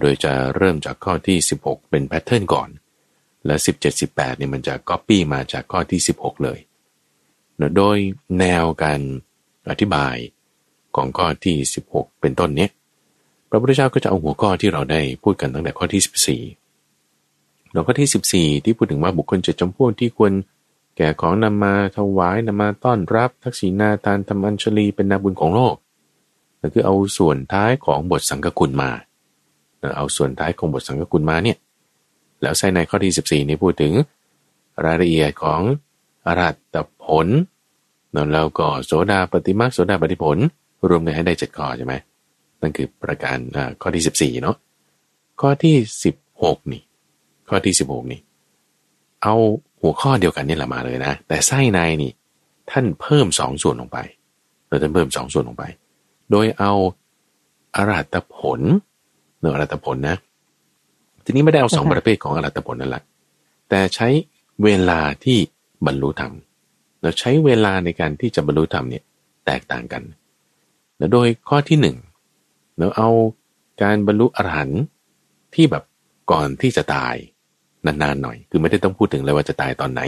โดยจะเริ่มจากข้อที่สิบหกเป็นแพทเทิร์นก่อน และสิบเจ็ดสิบแปดนี่มันจะก๊อปปี้มาจากข้อที่สิบหกเลย โดยแนวการอธิบายของข้อที่สิบหกเป็นต้นเนี้ยพระพุทธเจ้าก็จะเอาหัวข้อที่เราได้พูดกันตั้งแต่ข้อที่สิบสี่แล้วข้อที่สิบสี่ที่พูดถึงว่าบุคคลเจ็ดจำพวกที่ควร แก่ของนำมาถวายนำมาต้อนรับทักษิณาทานทำอัญชลีเป็นนาบุญของโลกนั่นคือเอาส่วนท้ายของบทสังฆคุณมา เอาส่วนท้ายของบทสังฆคุณมาเนี่ย แล้วใส่ในข้อที่สิบสี่นี้พูดถึง รายละเอียดของอรัตตผลแล้วก็โสดาปฏิมาโสดาปฏิผล รวมกันให้ได้เจ็ดข้อใช่ไหม นั่นคือประการข้อที่สิบสี่เนาะ ข้อที่สิบหกนี่ ข้อที่สิบหกนี่ เอา หัวข้อเดียวกันนี่แหละมาเลยนะ แต่ไส้ในนี่ท่านเพิ่มสองส่วนลงไปเราท่านเพิ่มสองส่วนลงไป โดยเอาอารัตผลเนอะอารัตผลนะ ทีนี้ไม่ได้เอาสองค่ะประเภทของอารัตผลนั่นแหละแต่ใช้เวลาที่บรรลุธรรมเราใช้เวลาในการที่จะบรรลุธรรมเนี่ยแตกต่างกันแล้วโดยข้อที่หนึ่งเราเอาการบรรลุอรหันต์ที่แบบก่อนที่จะตาย นานๆหน่อย คือไม่ได้ต้องพูดถึงเลยว่าจะตายตอนไหน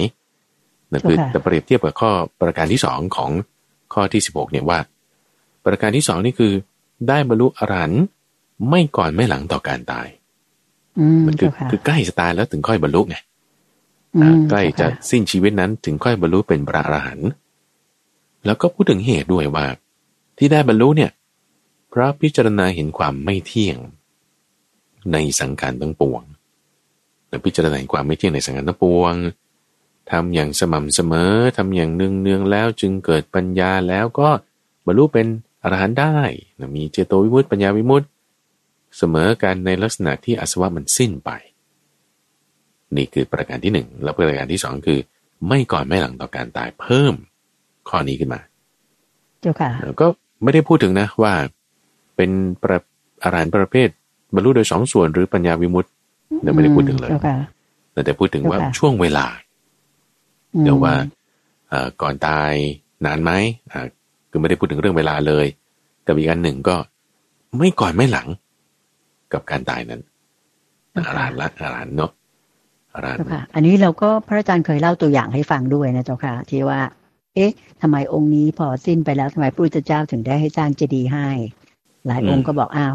นั่นคือค่ะแต่เปรียบเทียบกับข้อประการที่สองของข้อที่สิบหกเนี่ยว่า ประการที่สองนี่คือ ได้บรรลุอรหันต์ไม่ก่อนไม่หลังต่อการตายอืมมันคือเจ้าค่ะคือใกล้จะตายแล้วถึงค่อยบรรลุไงอือ่ามใกล้จะเจ้าค่สิ้นชีวิตนั้นถึงค่อยบรรลุเป็นพระอรหันต์แล้วก็พูดถึงเหตุด้วยว่า ที่ได้บรรลุเนี่ยเพราะพิจารณาเห็นความไม่เที่ยง ในสังขารทั้งปวงและ พิจารณาเห็นความไม่เที่ยงในสังขารทั้งปวงทำอย่างสม่ำเสมอทำอย่างเนืองเนืองๆแล้วจึงเกิดปัญญาแล้วก็บรรลุเป็นอรหันต์ได้นะมีเจโตวิมุตติปัญญาวิมุตติ เสมอกันในลักษณะที่อาสวะมันสิ้นไป นี่คือประการที่หนึ่งแล้วประการที่สองคือ ไม่ก่อนไม่หลังต่อการตายเพิ่ม ข้อนี้ขึ้นมาเจ้าค่ะแล้วก็ไม่ได้พูดถึงนะว่า เป็นประอรหันต์ประเภทบรรลุโดยสองส่วนหรือปัญญาวิมุตติ เดี๋ยวไม่ได้พูดถึงเลยเจ้าค่ะแต่พูดถึงว่าเจ้าค่ะช่วงเวลาอืมเดี๋ยวว่าเอ่อก่อนตายนานไหมอ่าคือไม่ได้พูดถึงเรื่องเวลาเลยกับอีกอันหนึ่งก็ไม่ก่อนไม่หลัง กับการตายนั้นอรหันต์ละอรหันต์เนาะอรหันเจ้าต์ค่ะอันนี้เราก็พระอาจารย์เคยเล่าตัวอย่างให้ฟังด้วยนะเจ้าค่ะ ที่ว่า เอ๊ะทำไมองค์นี้พอสิ้นไปแล้วทำไมพระพุทธเจ้าถึงได้ให้สร้างเจดีย์ให้ หลายองค์ก็บอกอ้าว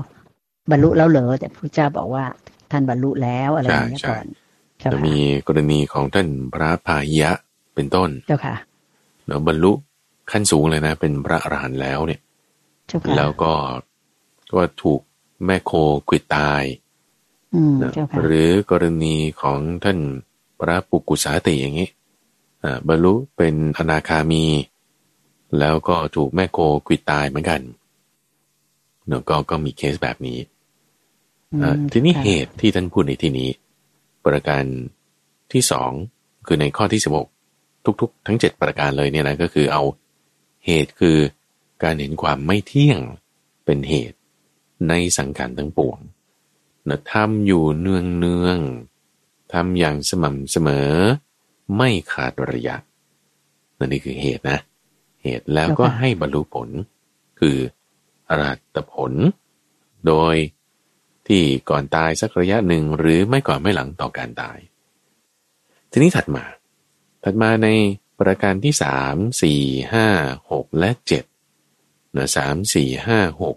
บรรลุแล้วเหรอแต่พระเจ้าบอกว่า ท่านบรรลุแล้วอะไรอย่างเงี้ยก่อนเจ้าจะค่ะมีกรณีของท่านพระพาหิยะเป็นต้น เจ้าค่ะเนาะบรรลุขั้นสูงเลยนะ เป็นพระอรหันต์แล้วเนี่ยเจ้าค่ะแล้วก็ก็ถูกแม่โคกวิดตายอืมนะเจ้าค่ะหรือกรณีของท่านพระปุกุสาติอย่างนี้อ่าบรรลุเป็นอนาคามี แล้วก็ถูกแม่โคกวิดตายเหมือนกันเนาะก็ก็มีเคสแบบนี้อืมอ่า ทีนี้ค่ะเหตุที่ท่านพูดในที่นี้ ประการที่สองคือในข้อที่สิบหกทุก ๆ ทั้งเจ็ดประการเลยเนี่ยนะก็คือเอาเหตุคือการเห็นความไม่เที่ยงเป็นเหตุในสังขารทั้งปวงนะทำอยู่เนืองเนืองๆทำอย่างสม่ำเสมอ ไม่ขาดระยะนั่นนี่คือเหตุนะ เหตุแล้วก็เจ้าค่ะให้บรรลุผล คืออรหัตผล โดย ที่ก่อนตายสักระยะหนึ่งหรือไม่ก่อนไม่หลังต่อการตาย ทีนี้ถัดมา ถัดมาในประการที่สามสี่ห้าหกและเจ็ดนะสามสี่ห้าหก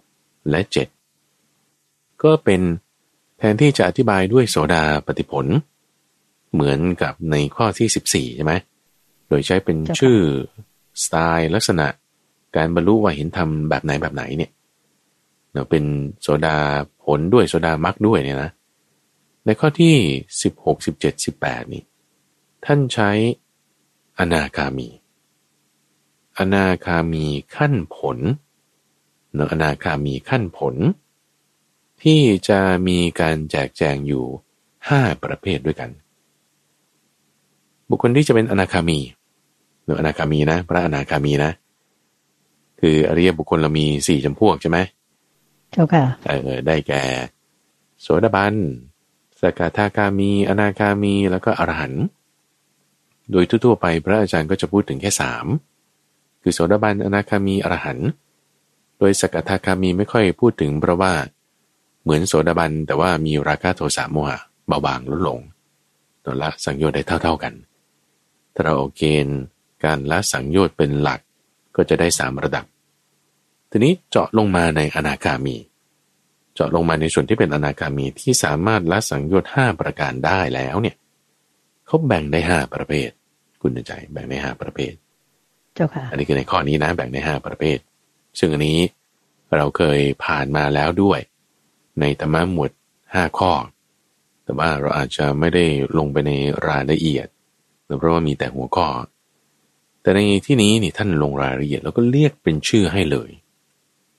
และเจ็ดก็เป็นแทนที่จะอธิบายด้วยโสดาปฏิผล เหมือนกับในข้อที่สิบสี่ใช่ไหม โดยใช้เป็นชื่อสไตล์ลักษณะการบรรลุว่าเห็นธรรมแบบไหนแบบไหนเนี่ยเนาเป็นโสดา ลด้วยโสดามักด้วยเนี่ยนะในข้อที่สิบหกสิบเจ็ดสิบแปดนี่ ท่านใช้อนาคามี อนาคามีขั้นผลเนอะอนาคามีขั้นผล ที่จะมีการแจกแจงอยู่ห้าประเภทด้วยกัน บุคคลที่จะเป็นอนาคามีเนอะอนาคามีนะ พระอนาคามีนะ คืออริยบุคคลเรามีสี่จำพวกใช่ไหมเจ้าค่ะเออได้แก่ โสดาบันสกทาคามีอนาคามีแล้วก็อรหันต์โดยทั่วๆไปพระอาจารย์ก็จะพูดถึงแค่สามคือโสดาบันอนาคามีอรหันต์โดยสกทาคามีไม่ค่อยพูดถึงเพราะว่าเหมือนโสดาบันแต่ว่ามีราคะโทสะโมหะเบาบางลดลงตัวละสังโยชน์ได้เท่า ๆกัน ถ้าเราเอาเกณฑ์การละสังโยชน์เป็นหลักก็จะได้สามระดับ ทีนี้เจาะลงมาในอนาคามี เจาะลงมาในส่วนที่เป็นอนาคามีที่สามารถละสังโยชน์ห้าประการได้แล้วเนี่ยเขาแบ่งได้ห้าประเภท คุณใจแบ่งได้ห้าประเภท เจ้าค่ะ อันนี้คือในข้อนี้นะแบ่งได้ห้าประเภท ซึ่งอันนี้เราเคยผ่านมาแล้วด้วย ในธรรมะหมวดห้าข้อ แต่ว่าเราอาจจะไม่ได้ลงไปในรายละเอียดเพราะว่ามีแต่หัวข้อ แต่ในที่นี้นี่ท่านลงรายละเอียดแล้วก็เรียกเป็นชื่อให้เลย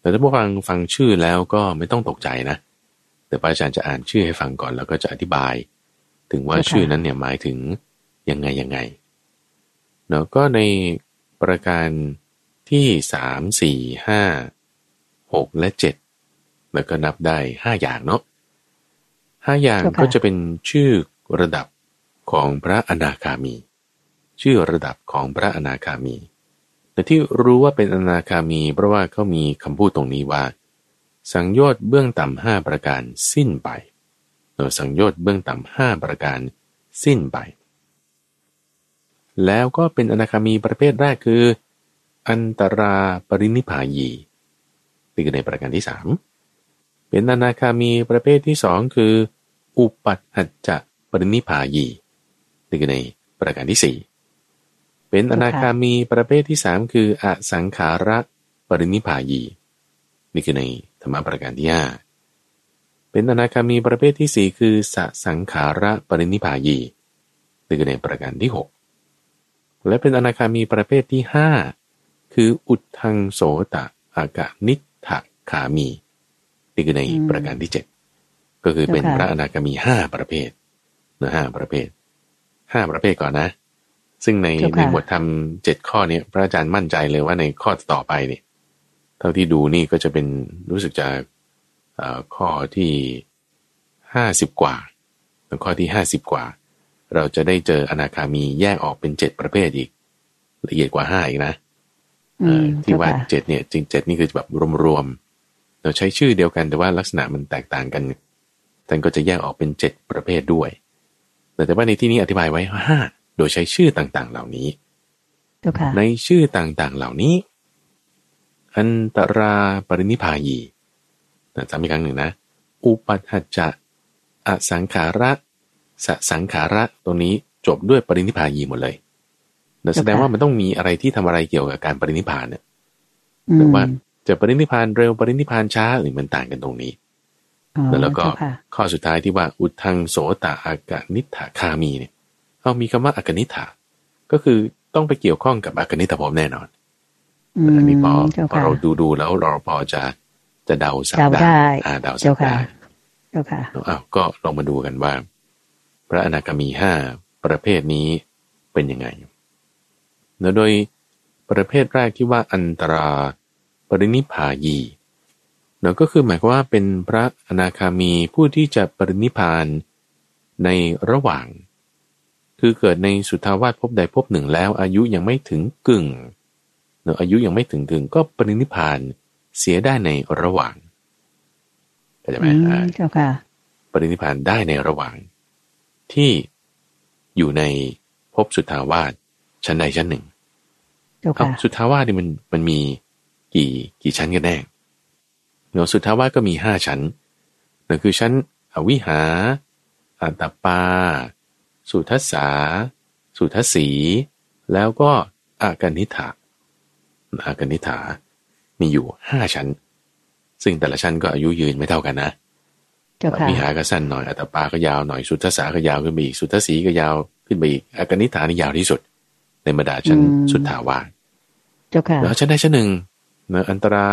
แต่ถ้าผู้ฟังฟังชื่อแล้วก็ไม่ต้องตกใจนะ แต่พระอาจารย์จะอ่านชื่อให้ฟังก่อนแล้วก็จะอธิบาย ถึงว่าเจ้าค่ะชื่อนั้นเนี่ยหมายถึงยังไงยังไงเนาะก็ในประการที่สามสี่ห้าหกและเจ็ดแล้วก็นับได้ห้าอย่างเนาะห้าอย่างเจ้าค่ะก็จะเป็นชื่อระดับของพระอนาคามี ชื่อระดับของพระอนาคามี แต่ที่รู้ว่าเป็นอนาคามีเพราะว่าเขามีคำพูดตรงนี้ว่า สังโยชน์เบื้องต่ำห้าประการสิ้นไปสังโยชน์เบื้องต่ำห้าประการสิ้นไป แล้วก็เป็นอนาคามีประเภทแรกคือ อันตราปรินิพพายีนี่คือในประการที่สามเป็นอนาคามีประเภทที่สองคือ อุปัฏหัจจะปรินิพพายีนี่คือในประการที่สี่ เป็นอนาคามีประเภทที่สามคืออสังขาระปรินิพพายี นี่คือในธรรมะประการที่ห้าเป็นอนาคามีประเภทที่สี่คือสสังขาระปรินิพพายีนี่คือในประการที่หกและเป็นอนาคามีประเภทที่ห้าคืออุดทังโสตะอากะนิทะขามี นี่คือในอืมประการที่เจ็ดก็คือเป็นเจ้าค่ะพระอนาคามีห้าประเภทนะห้าประเภทห้าประเภทก่อนนะ ซึ่งในเจ้าค่ะในหมวดธรรมเจ็ดข้อเนี้พระอาจารย์มั่นใจเลยว่าในข้อต่อไปเนี่ยเท่าที่ดูนี่ก็จะเป็นรู้สึกจะเอ่อข้อที่ห้าสิบกว่าแล้วข้อที่ห้าสิบกว่า เราจะได้เจออนาคามีแยกออกเป็นเจ็ดประเภทอีก ละเอียดกว่าห้าอีกนะอืเอ่มอที่ว่าเจ้ค่ะเจ็ดเนี่ยจริงเจ็ดนี่คือแบบรวมๆเราใช้ชื่อเดียวกันแต่ว่าลักษณะมันแตกต่างกันท่านก็จะแยกออกเป็นเจ็ดประเภทด้วย แต่ว่าในที่นี้อธิบายไว้ห้า โดยใช้ชื่อต่างๆ เหล่านี้เจ้าค่ะในชื่อต่างๆ เหล่านี้ อันตราปรินิพพายีนะจำอีกครั้งหนึ่งนะ อุปัฏฐจะอสังขาระสสังขาระตรงนี้จบด้วยปรินิพพายีหมดเลยแต่แสดงว่ามันต้องมีอะไรที่ทำอะไรเกี่ยวกับการปรินิพพานเนี่ยอืมแต่ว่าจะปรินิพพานเร็วปรินิพพานช้าหรือมันต่างกันตรงนี้อ๋อแล้วก็เจ้าค่ะข้อสุดท้ายที่ว่าอุทังโสตะอากานิฐาคามีเนี่ย เอามีคำว่าอากานิฐาก็คือต้องไปเกี่ยวข้องกับอากานิฐภพแน่นอนอืมอันนี้พอเจ้าพอค่ะเราดูดูๆแล้วเราพอจะจะเดาสับเดาได้อ่าเดาสัเจ้าบค่ะได้เจ้าค่ะอ้าวก็ลองมาดูกันว่า พระอนาคามีห้าประเภทนี้เป็นยังไงเนอะโดยประเภทแรกที่ว่าอันตราปรินิพพายีเนอะก็คือหมายความว่าเป็นพระอนาคามีผู้ที่จะปรินิพพานในระหว่าง คือเกิดในสุทธาวาสภพใดภพหนึ่งแล้ว อายุยังไม่ถึงกึ่งเนอะอายุยังไม่ถึงกึ่งก็ปรินิพพานเสียได้ในระหว่างเข้าใจไหมอืมอ่าเจ้าค่ะ ปรินิพพานได้ในระหว่าง ที่อยู่ในภพสุทธาวาสชั้นใดชั้นหนึ่งเจ้าเอาค่ะสุทธาวาสนี่มันมันมีกี่กี่ชั้นกันแน่เนาะสุทธาวาสก็มีห้าชั้นนั่นคือชั้นอวิหาอัตตปา สุทัสสา สุทัสสี แล้วก็อากานิฐาอากานิฐา มีอยู่ห้าชั้น ซึ่งแต่ละชั้นก็อายุยืนไม่เท่ากันนะเจ้าค่ะวิหารก็สั้นหน่อยอัตตปาก็ยาวหน่อยสุทธสาก็ยาวขึ้นไปอีกสุทธสีก็ยาวขึ้นไปอีกอากนิฐานี่ยาวที่สุด ในบรรดาชั้นสุทธาวาสเจ้าค่ะแล้วชั้นใดชั้นหนึ่งนะอันตรา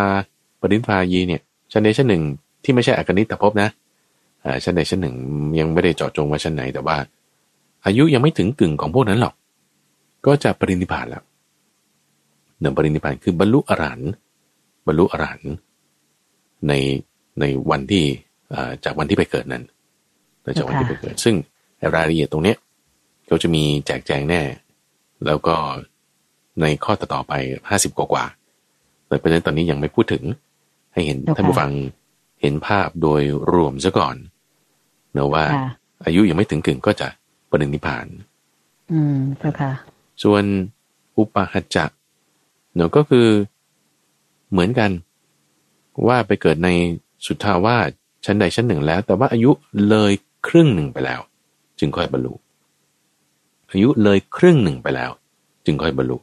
ปรินิพพายีเนี่ยชั้นใดชั้นหนึ่งที่ไม่ใช่อากนิตภพนะอ่าชั้นใดชั้นหนึ่งยังไม่ได้เจาะจงว่าชั้นไหนแต่ว่า อายุยังไม่ถึงกึ่งของพวกนั้นหรอก ก็จะปรินิพพานแล้วหนึ่งปรินิพพานคือบรรลุอรหันต์บรรลุอรหันต์ในในวันที่อ่าจากวันที่ไปเกิดนั้นจากวันที่ไปเกิด ซึ่งรายละเอียดตรงเนี้ยเขาจะมีแจกแจงแน่ แล้วก็ในข้อต่อๆไปห้าสิบกว่าๆแต่ประเด็นตอนนี้ยังไม่พูดถึงให้เห็นเจ้าค่ะท่านผู้ฟังเห็นภาพโดยรวมซะก่อนเนอะว่าค่ะอายุยังไม่ถึงกึ่งก็จะ ปรินิพพาน อืมเจ้าค่ะ ส่วนอุปหัจจะเนอะก็คือเหมือนกัน ว่าไปเกิดในสุทธาวาสชั้นใดชั้นหนึ่งแล้ว แต่ว่าอายุเลยครึ่งหนึ่งไปแล้ว จึงค่อยบรรลุอายุเลยครึ่งหนึ่งไปแล้ว จึงค่อยบรรลุ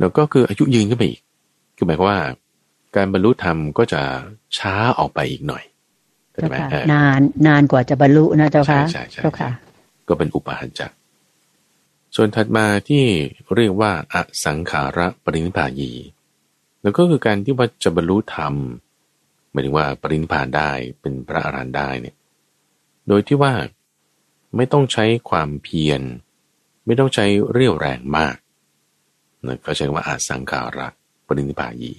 แล้วก็คืออายุยืนขึ้นไปอีกคือหมายความว่า การบรรลุธรรมก็จะช้าออกไปอีกหน่อยเข้าใจเจ้าไหมค่ะเออนานนานกว่าจะบรรลุนะเจ้าค่ะใช่ใช่ใช่เจ้าค่ะ ก็เป็นอุปาหันจจะส่วนถัดมาที่เรียกว่าอสังขาระปรินิพายี แล้วก็คือการที่ว่าจะบรรลุธรรมหมายถึงว่าปรินิพานได้เป็นพระอรหันต์ได้เนี่ยโดยที่ว่าไม่ต้องใช้ความเพียร ไม่ต้องใช้เรี่ยวแรงมากนะก็ใช้คำว่าอาสังขาระปรินิพพายี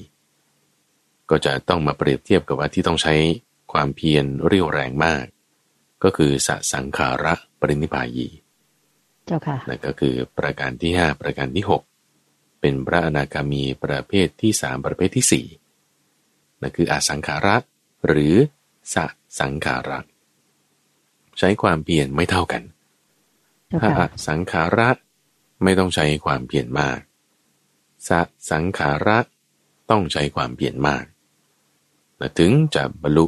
ก็จะต้องมาเปรียบเทียบกับว่าที่ต้องใช้ความเพียรเรี่ยวแรงมาก ก็คือสสังขาระปรินิพพายี เจ้าค่ะนั่นก็คือประการที่ 5 ประการที่ 6 เป็นพระอนาคามีประเภทที่ 3 ประเภทที่4นั่นคืออสังขาระหรือสสังขาระใช้ความเพียรไม่เท่ากันเจ้าถ้าอค่ะสังขาระไม่ต้องใช้ความเพียรมากสสังขาระต้องใช้ความเพียรมากและถึงจะบรรลุ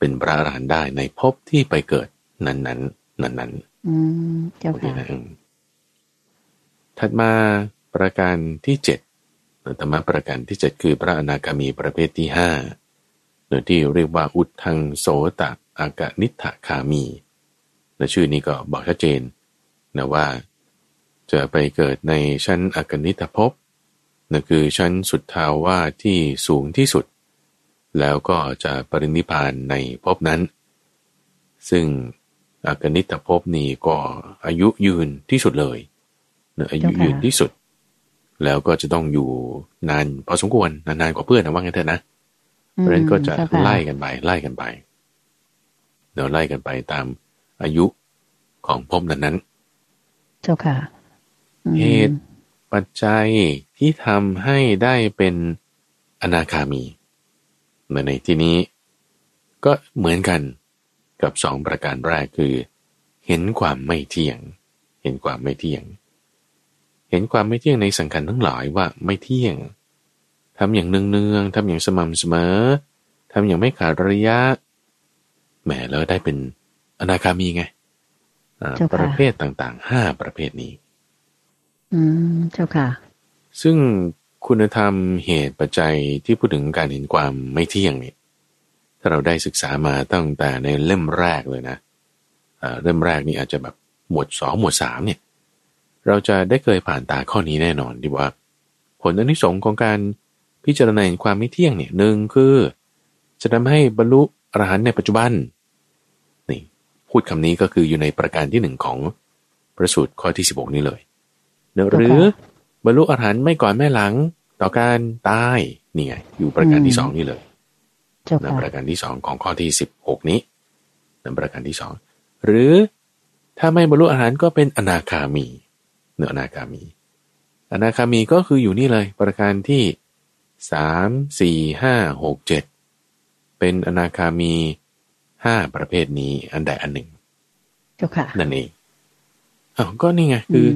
เป็นพระอรหันต์ได้ในภพที่ไปเกิดนั้นๆ นั้นๆอืมเจ้าโอเคค่ะนะอืมถัดมาประการที่เจ็ดธรรมะประการที่เจ็ดคือพระอนาคามีประเภทที่ห้าโดยที่เรียกว่าอุทังโสตะอากานิทะคามี และชื่อนี้ก็บอกชัดเจนนะว่าจะไปเกิดในชั้นอากานิทภพนั่นคือชั้นสุดทาวาสที่สูงที่สุด แล้วก็จะปรินิพพานในภพนั้น ซึ่งอากนิตภพนี้ก็อายุยืนที่สุดเลยเนอะอายุเจ้าค่ะยืนที่สุด แล้วก็จะต้องอยู่นานพอสมควรนานๆกว่าเพื่อนนะว่างั้นเถอะนะเพราะฉะนั้นก็จะเจ้าค่ไล่กันไปไล่กันไปเดี๋ยวไล่กันไปตามอายุของภพนั้นนั้น เจ้าค่ะอืมเหตุๆปัจจัยที่ทำให้ได้เป็นอนาคามี ในในที่นี้ ก็เหมือนกันกับสองประการแรกคือเหเห็นความไม่เที่ยง เห็นความไม่เที่ยง เห็นความไม่เที่ยงในสังขารทั้งหลายว่าไม่เที่ยงทำอย่างเนืองๆทำอย่างสม่ำเสมอทำอย่างไม่ขาดระยะแหมแล้วได้เป็นอนาคามีไงประเภทต่างๆห้าประเภทนี้ อืมเจ้าค่ะ ซึ่ง คุณธรรมเหตุปัจจัยที่พูดถึงการเห็นความไม่เที่ยงเนี่ยถ้าเราได้ศึกษามาตั้งแต่ในเล่มแรกเลยนะเล่มแรกนี่อาจจะแบบหมวดสองหมวดสามเนี่ย เราจะได้เคยผ่านตาข้อนี้แน่นอนดีว่า ผลอนิสงส์ของการพิจารณาเห็นความไม่เที่ยงเนี่ยหนึ่งคือ จะทำให้บรรลุอรหันต์ในปัจจุบันนี่พูดคำนี้ก็คืออยู่ในประการที่หนึ่งของประสูตรข้อที่สิบหกนี้เลยเหรือ บรรลุอรหันต์ไม่ก่อนแม่หลัง ต่อการตายนี่ไง อยู่ประการที่สองนี่เลยนั่นประการที่สองของข้อที่สิบหกนี้นั่นประการที่สองหรือถ้าไม่บรรลุอรหันต์ก็เป็นอนาคามีเนื้ออนาคามี อนาคามีก็คืออยู่นี่เลย ประการที่สามสี่ห้าหกเจ็ดเป็นอนาคามีห้าประเภทนี้อันใดอันหนึ่งเจ้าค่ะนั่นเองอ้าวก็นี่ไงคือ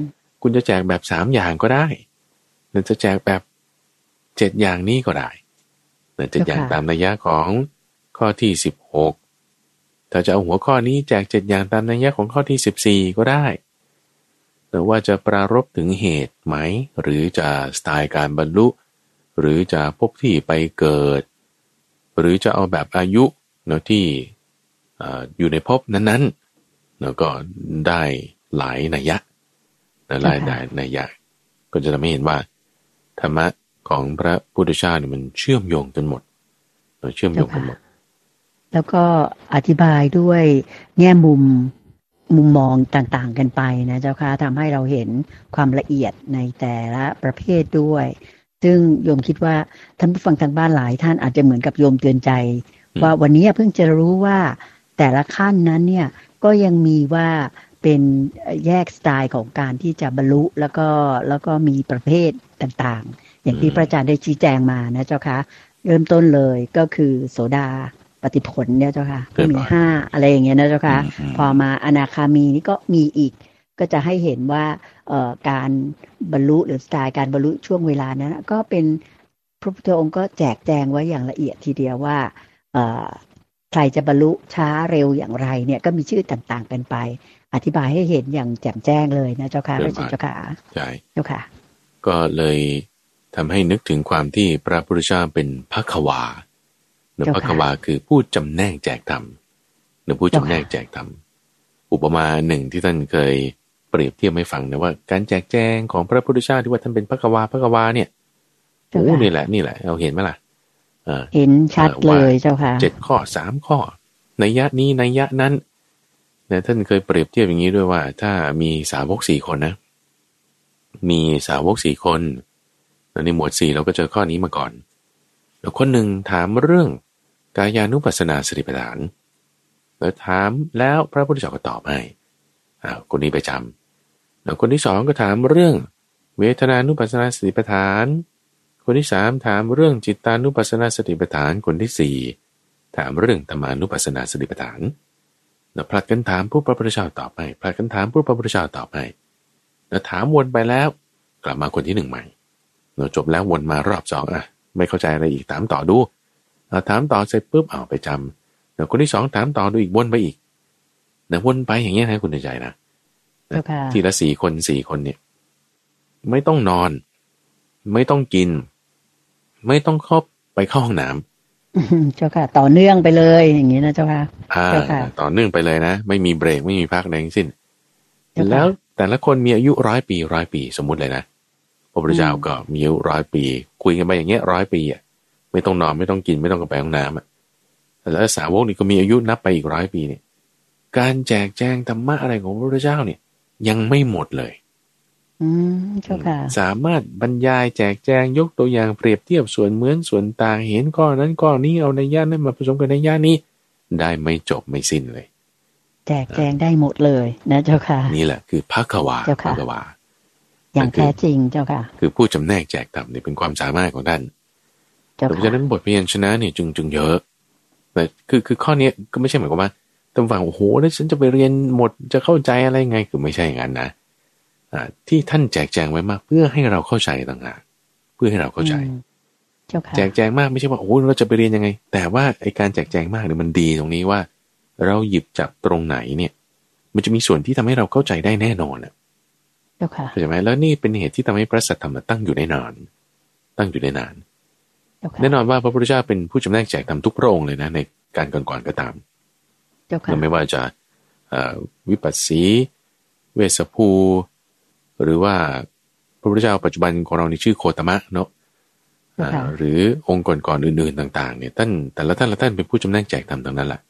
คุณจะแจกแบบสามอย่างก็ได้ หรือจะแจกแบบเจ็ดอย่างนี้ก็ได้หรือเจ็ดอย่างตามนัยยะของข้อที่สิบหกถ้าจะเอาหัวข้อนี้แจกเจ็ดอย่างตามนัยยะของข้อที่สิบสี่ก็ได้ หรือว่าจะปรารบถึงเหตุไหม หรือจะสไตล์การบรรลุ หรือจะพบที่ไปเกิด หรือจะเอาแบบอายุเนาะที่อยู่ในภพนั้นๆแล้วก็ได้หลายนัยยะ หลายนัยยะก็จะทำให้เห็นว่า ธรรมะของพระพุทธเจ้าเนี่ยมันเชื่อมโยงจนหมดเชื่อมโยงกันหมด แล้วก็อธิบายด้วยแง่มุมมุมมองต่างๆกันไปนะเจ้าค่ะทำให้เราเห็นความละเอียดในแต่ละประเภทด้วย ซึ่งโยมคิดว่าท่านผู้ฟังทางบ้านหลายท่านอาจจะเหมือนกับโยมเตือนใจ ว่าวันนี้เพิ่งจะรู้ว่าแต่ละขั้นนั้นเนี่ยก็ยังมีว่า เป็นแยกสไตล์ของการที่จะบรรลุแล้วก็แล้วก็มีประเภทต่างๆ อย่างที่พระอาจารย์ได้ชี้แจงมานะเจ้าคะเริ่มต้นเลยก็คือโสดาปฏิผลเนี่ยเจ้าค่ะก็มีห้าอะไรอย่างเงี้ยนะเจ้าค่ะพอมาอนาคามีนี่ก็มีอีก ก็จะให้เห็นว่าเอ่อการบรรลุหรือสไตล์การบรรลุช่วงเวลานั้นก็เป็นพระพุทธองค์ก็แจกแจงไว้อย่างละเอียดทีเดียวว่าเอ่อใครจะบรรลุช้าเร็วอย่างไรเนี่ยก็มีชื่อต่างๆกันไป อธิบายให้เห็นอย่างแจ่มแจ้งเลยนะเจ้าค่ะพระเจ้าค่ะใช่เจ้าค่ะ ก็เลยทำให้นึกถึงความที่พระพุทธเจ้าเป็นพระขวาเนื้อพระควาคือผู้จำแนกแจกธรรมเนื้อผู้จำแนกแจกธรรมอุปมาหนึ่งที่ท่านเคยเปรียบเทียบให้ฟังนะว่า การแจกแจงของพระพุทธเจ้าที่ว่าท่านเป็นพระควาพระควาเนี่ยโอ้นี่แหละนี่แหละเราเห็นไหมล่ะเห็นชัดเลยเจ้าค่ะเจ็ดข้อสามข้อในยะนี้ในยะนั้นเนี่ยท่านเคยเปรียบเทียบอย่างนี้ด้วยว่า ถ้ามีสาวกสี่คนนะ มีสาวกสี่คนในหมวดสี่เราก็เจอข้อนี้มาก่อน แล้วคนหนึ่งถามเรื่องกายานุปัสสนาสติปัฏฐานแล้วถามแล้วพระพุทธเจ้าก็ตอบให้อ่าคนนี้ไปจำแล้วคนที่สองก็ถามเรื่อง เวทนานุปัสสนาสติปัฏฐาน คนที่สามถามเรื่องจิตานุปัสสนาสติปัฏฐาน คนที่สี่ถามเรื่องธรรมานุปัสสนาสติปัฏฐานแล้วพลัดกันถามผู้พระพุทธเจ้าตอบให้พลัดกันถามผู้พระพุทธเจ้าตอบให้แล้วถามวนไปแล้ว กลับมาคนที่หนึ่งใหม่เราจบแล้ววนมารอบสองอะ ไม่เข้าใจอะไรอีกถามต่อดูถามต่อเสร็จปุ๊บเอาไปจำเดี๋ยวคนที่สองถามต่อดูอีกวนไปอีกเดี๋ยววนไปอย่างเงี้ยนะคุณใจนะทีละสี่คนสี่คนเนี่ย ไม่ต้องนอน ไม่ต้องกิน ไม่ต้องเข้าไปเข้าห้องน้ำ เจ้าค่ะ ต่อเนื่องไปเลยอย่างนี้นะเจ้าค่ะเจ้าค่ะ ต่อเนื่องไปเลยนะ ไม่มีเบรกไม่มีพักใดทั้งสิ้น แล้วแต่ละคนมีอายุร้อยปีร้อยปีสมมุติเลยนะพระพุทธเจ้าก็มีอายุร้อยปี คุยกันไปอย่างเงี้ยร้อยปีอะไม่ต้องนอนไม่ต้องกินไม่ต้องกระไปห้องน้ำอะแล้วสาวกนี่ก็มีอายุนับไปอีกร้อยปีเนี่ย การแจกแจงธรรมะอะไรของพระพุทธเจ้าเนี่ย ยังไม่หมดเลย อืมเจ้าค่ะ สามารถบรรยายแจกแจงยกตัวอย่างเปรียบเทียบส่วนเหมือนส่วนต่างเห็นก้อนนั้นก้อนนี้เอาในย่านนั้นมาผสมกันในย่านนี้ ได้ไม่จบไม่สิ้นเลย แจกแจงได้หมดเลยนะเจ้าค่ะ นี่แหละคือพักวาพักวาอย่างแท้จริงเจ้าค่ะ คือผู้จำแนกแจกธรรมนี่เป็นความสามารถของท่านเพราะฉะนั้นบทเพียนชนะเนี่ยจึงจึงเยอะแต่คือคือข้อนี้ก็ไม่ใช่หมายความว่าตำฝังโอ้โหแล้วฉันจะไปเรียนหมดจะเข้าใจอะไรไงคือไม่ใช่อย่างนั้นนะอ่า ที่ท่านแจกแจงไว้มาก เพื่อให้เราเข้าใจต่างหากเพื่อให้เราเข้าใจแจกแจงมากไม่ใช่ว่าโอ้โหเราจะไปเรียนยังไง แต่ว่าไอการแจกแจงมากเนี่ยมันดีตรงนี้ว่า เราหยิบจับตรงไหนเนี่ย มันจะมีส่วนที่ทำให้เราเข้าใจได้แน่นอนอะเข้าใจไหมแล้วนี่เป็นเหตุที่ทำให้พระสัทธรรมตั้งอยู่ได้นาน ตั้งอยู่ได้นานแน่นอนว่าพระพุทธเจ้าเป็นผู้จำแนกแจกทำทุกพระองค์เลยนะในการก่อนๆก็ตามไม่ว่าจะวิปัสสี เวสภู หรือว่าพระพุทธเจ้าปัจจุบันของเราในชื่อโคตมะเนาะหรือองค์ก่อนๆอื่นๆต่าง ๆ เนี่ยท่านแต่ละท่านละท่านเป็นผู้จำแนกแจกธรรมทั้งนั้นแหละ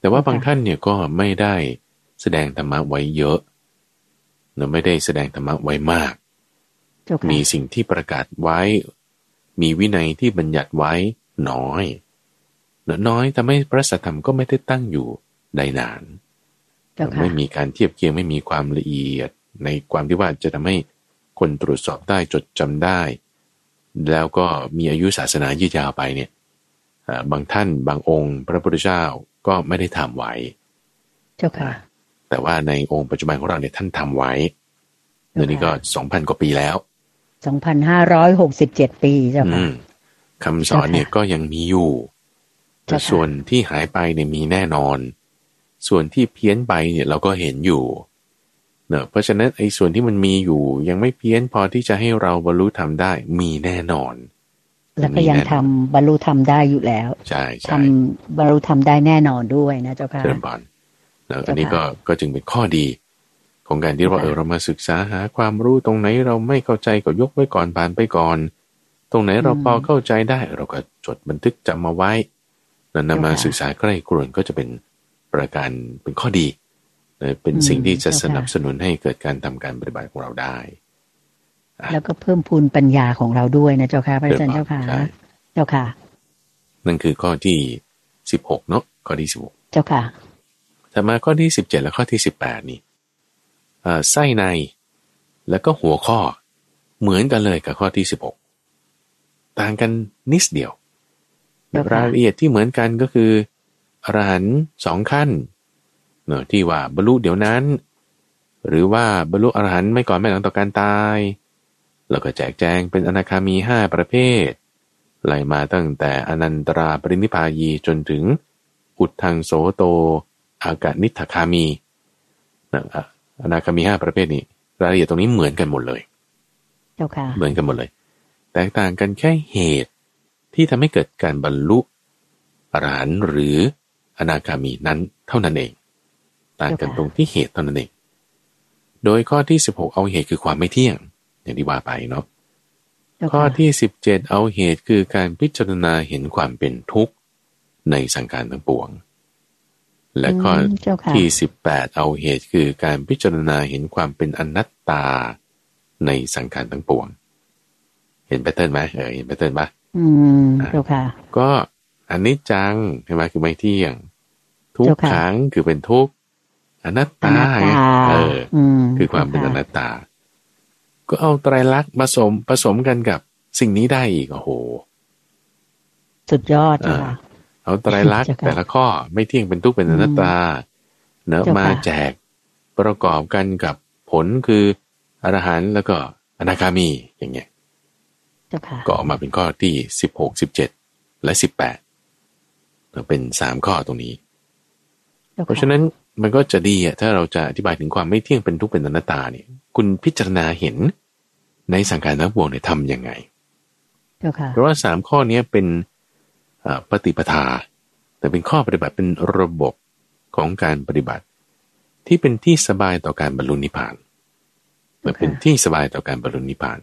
แต่ว่าบางท่านเนี่ยก็ไม่ได้แสดงธรรมะไว้เยอะเนาะไม่ได้แสดงธรรมะไว้มาก มีสิ่งที่ประกาศไว้ มีวินัยที่บัญญัติไว้น้อยน้อยแต่ไม่พระสัทธรรมก็ไม่ได้ตั้งอยู่ได้นาน ไม่มีการเทียบเคียงไม่มีความละเอียด ในความที่ว่าจะทำให้คนตรวจสอบได้จดจำได้ แล้วก็มีอายุศาสนายืดยาวไปเนี่ยบางท่านบางองค์ พระพุทธเจ้าก็ไม่ได้ทำไว้ เจ้าค่ะ แต่ว่าในองค์ปัจจุบันของเราเนี่ยท่านทำไว้เดี๋ยวนี้ก็สองพันกว่าปีแล้วสองพันห้าร้อยหกสิบเจ็ดปีเจ้าค่ะคำสอนเนี่ยก็ยังมีอยู่แต่ส่วนที่หายไปเนี่ยมีแน่นอน ส่วนที่เพี้ยนไปเนี่ยเราก็เห็นอยู่ เนอะเพราะฉะนั้นไอ้ส่วนที่มันมีอยู่ยังไม่เพี้ยนพอที่จะให้เราบรรลุทำได้มีแน่นอน แล้วก็ยังทำบรรลุทำได้อยู่แล้วใช่ทำบรรลุทำได้แน่นอนด้วยนะเจ้าค่ะเริ่มบอลแล้วอันนี้ก็ก็จึงเป็นข้อดี ของการที่ว่าเออเรามาศึกษาหาความรู้ตรงไหนเราไม่เข้าใจก็ยกไว้ก่อนผ่านไปก่อน ตรงไหนเราพอเข้าใจได้ เราก็จดบันทึกจำมาไว้แล้วนำมาศึกษาใกล้กรวนก็จะเป็นประการเป็นข้อดี เป็นสิ่งที่จะสนับสนุนให้เกิดการทำการปฏิบัติของเราได้ แล้วก็เพิ่มพูนปัญญาของเราด้วยนะเจ้าค่ะพระอาจารย์เจ้าค่ะเจ้าค่ะ นั่นคือข้อที่สิบหกเนาะข้อที่สิบหกเจ้าค่ะถ้ามาข้อที่สิบเจ็ดและข้อที่สิบแปดนี่ไส้ในแล้วก็หัวข้อเหมือนกันเลยกับข้อที่สิบหกต่างกันนิดเดียวรายละเอียดที่เหมือนกันก็คืออรหันสองขั้น เนอะที่ว่าบรรลุเดี๋ยวนั้น หรือว่าบรรลุอรหันไม่ก่อนไม่หลังต่อการตาย แล้วก็แจกแจงเป็นอนาคามีห้าประเภทไล่มาตั้งแต่อนันตราปรินิพายีจนถึง อุดทางโสโต อากาศนิทคามีนะอนาคามีห้าประเภทนี้รายละเอียดตรงนี้เหมือนกันหมดเลยเหมือนกันหมดเลย แตกต่างกันแค่เหตุที่ทำให้เกิดการบรรลุอรหันต์หรืออนาคามีนั้นเท่านั้นเอง ต่างกันตรงที่เหตุเท่านั้นเองโดยข้อที่สิบหกเอาเหตุคือความไม่เที่ยง อย่างที่ว่าไปเนาะข้อที่สิบเจ็ดเอาเหตุคือการพิจารณาเห็นความเป็นทุกข์ในสังขารทั้งปวง และข้อที่สิบแปดเอาเหตุคือการพิจารณาเห็นความเป็นอนัตตาในสังขารทั้งปวง เห็น pattern ไหมเออเห็น pattern ปะอืมเจ้าค่ะ ก็อันนี้จังใช่ไหมคือไม่เที่ยง ทุกขังคือเป็นทุกข์ อนัตตาเออคือความเป็นอนัตตา ก็เอาไตรลักษณ์ผสมผสมกันกับสิ่งนี้ได้อีกโอ้โห สุดยอดค่ะเอาไตรลักษณ์แต่ละข้อไม่เที่ยงเป็นทุกเป็นอนัตตา เนอะมาแจกประกอบกันกับผลคืออรหันต์แล้วก็อนาคามีอย่างเงี้ยก็ออกมาเป็นข้อที่สิบหกสิบเจ็ดและสิบแปดเป็นสามข้อตรงนี้ เพราะฉะนั้น มันก็จะดีอะถ้าเราจะอธิบายถึงความไม่เที่ยงเป็นทุกข์เป็นอนัตตาเนี่ย คุณพิจารณาเห็นในสังการทั้งปวงเนี่ยทำยังไงเพราะว่าสามข้อนี้เป็นปฏิปทา แต่เป็นข้อปฏิบัติเป็นระบบของการปฏิบัติ ที่เป็นที่สบายต่อการบรรลุนิพพานเป็นที่สบายต่อการบรรลุนิพพาน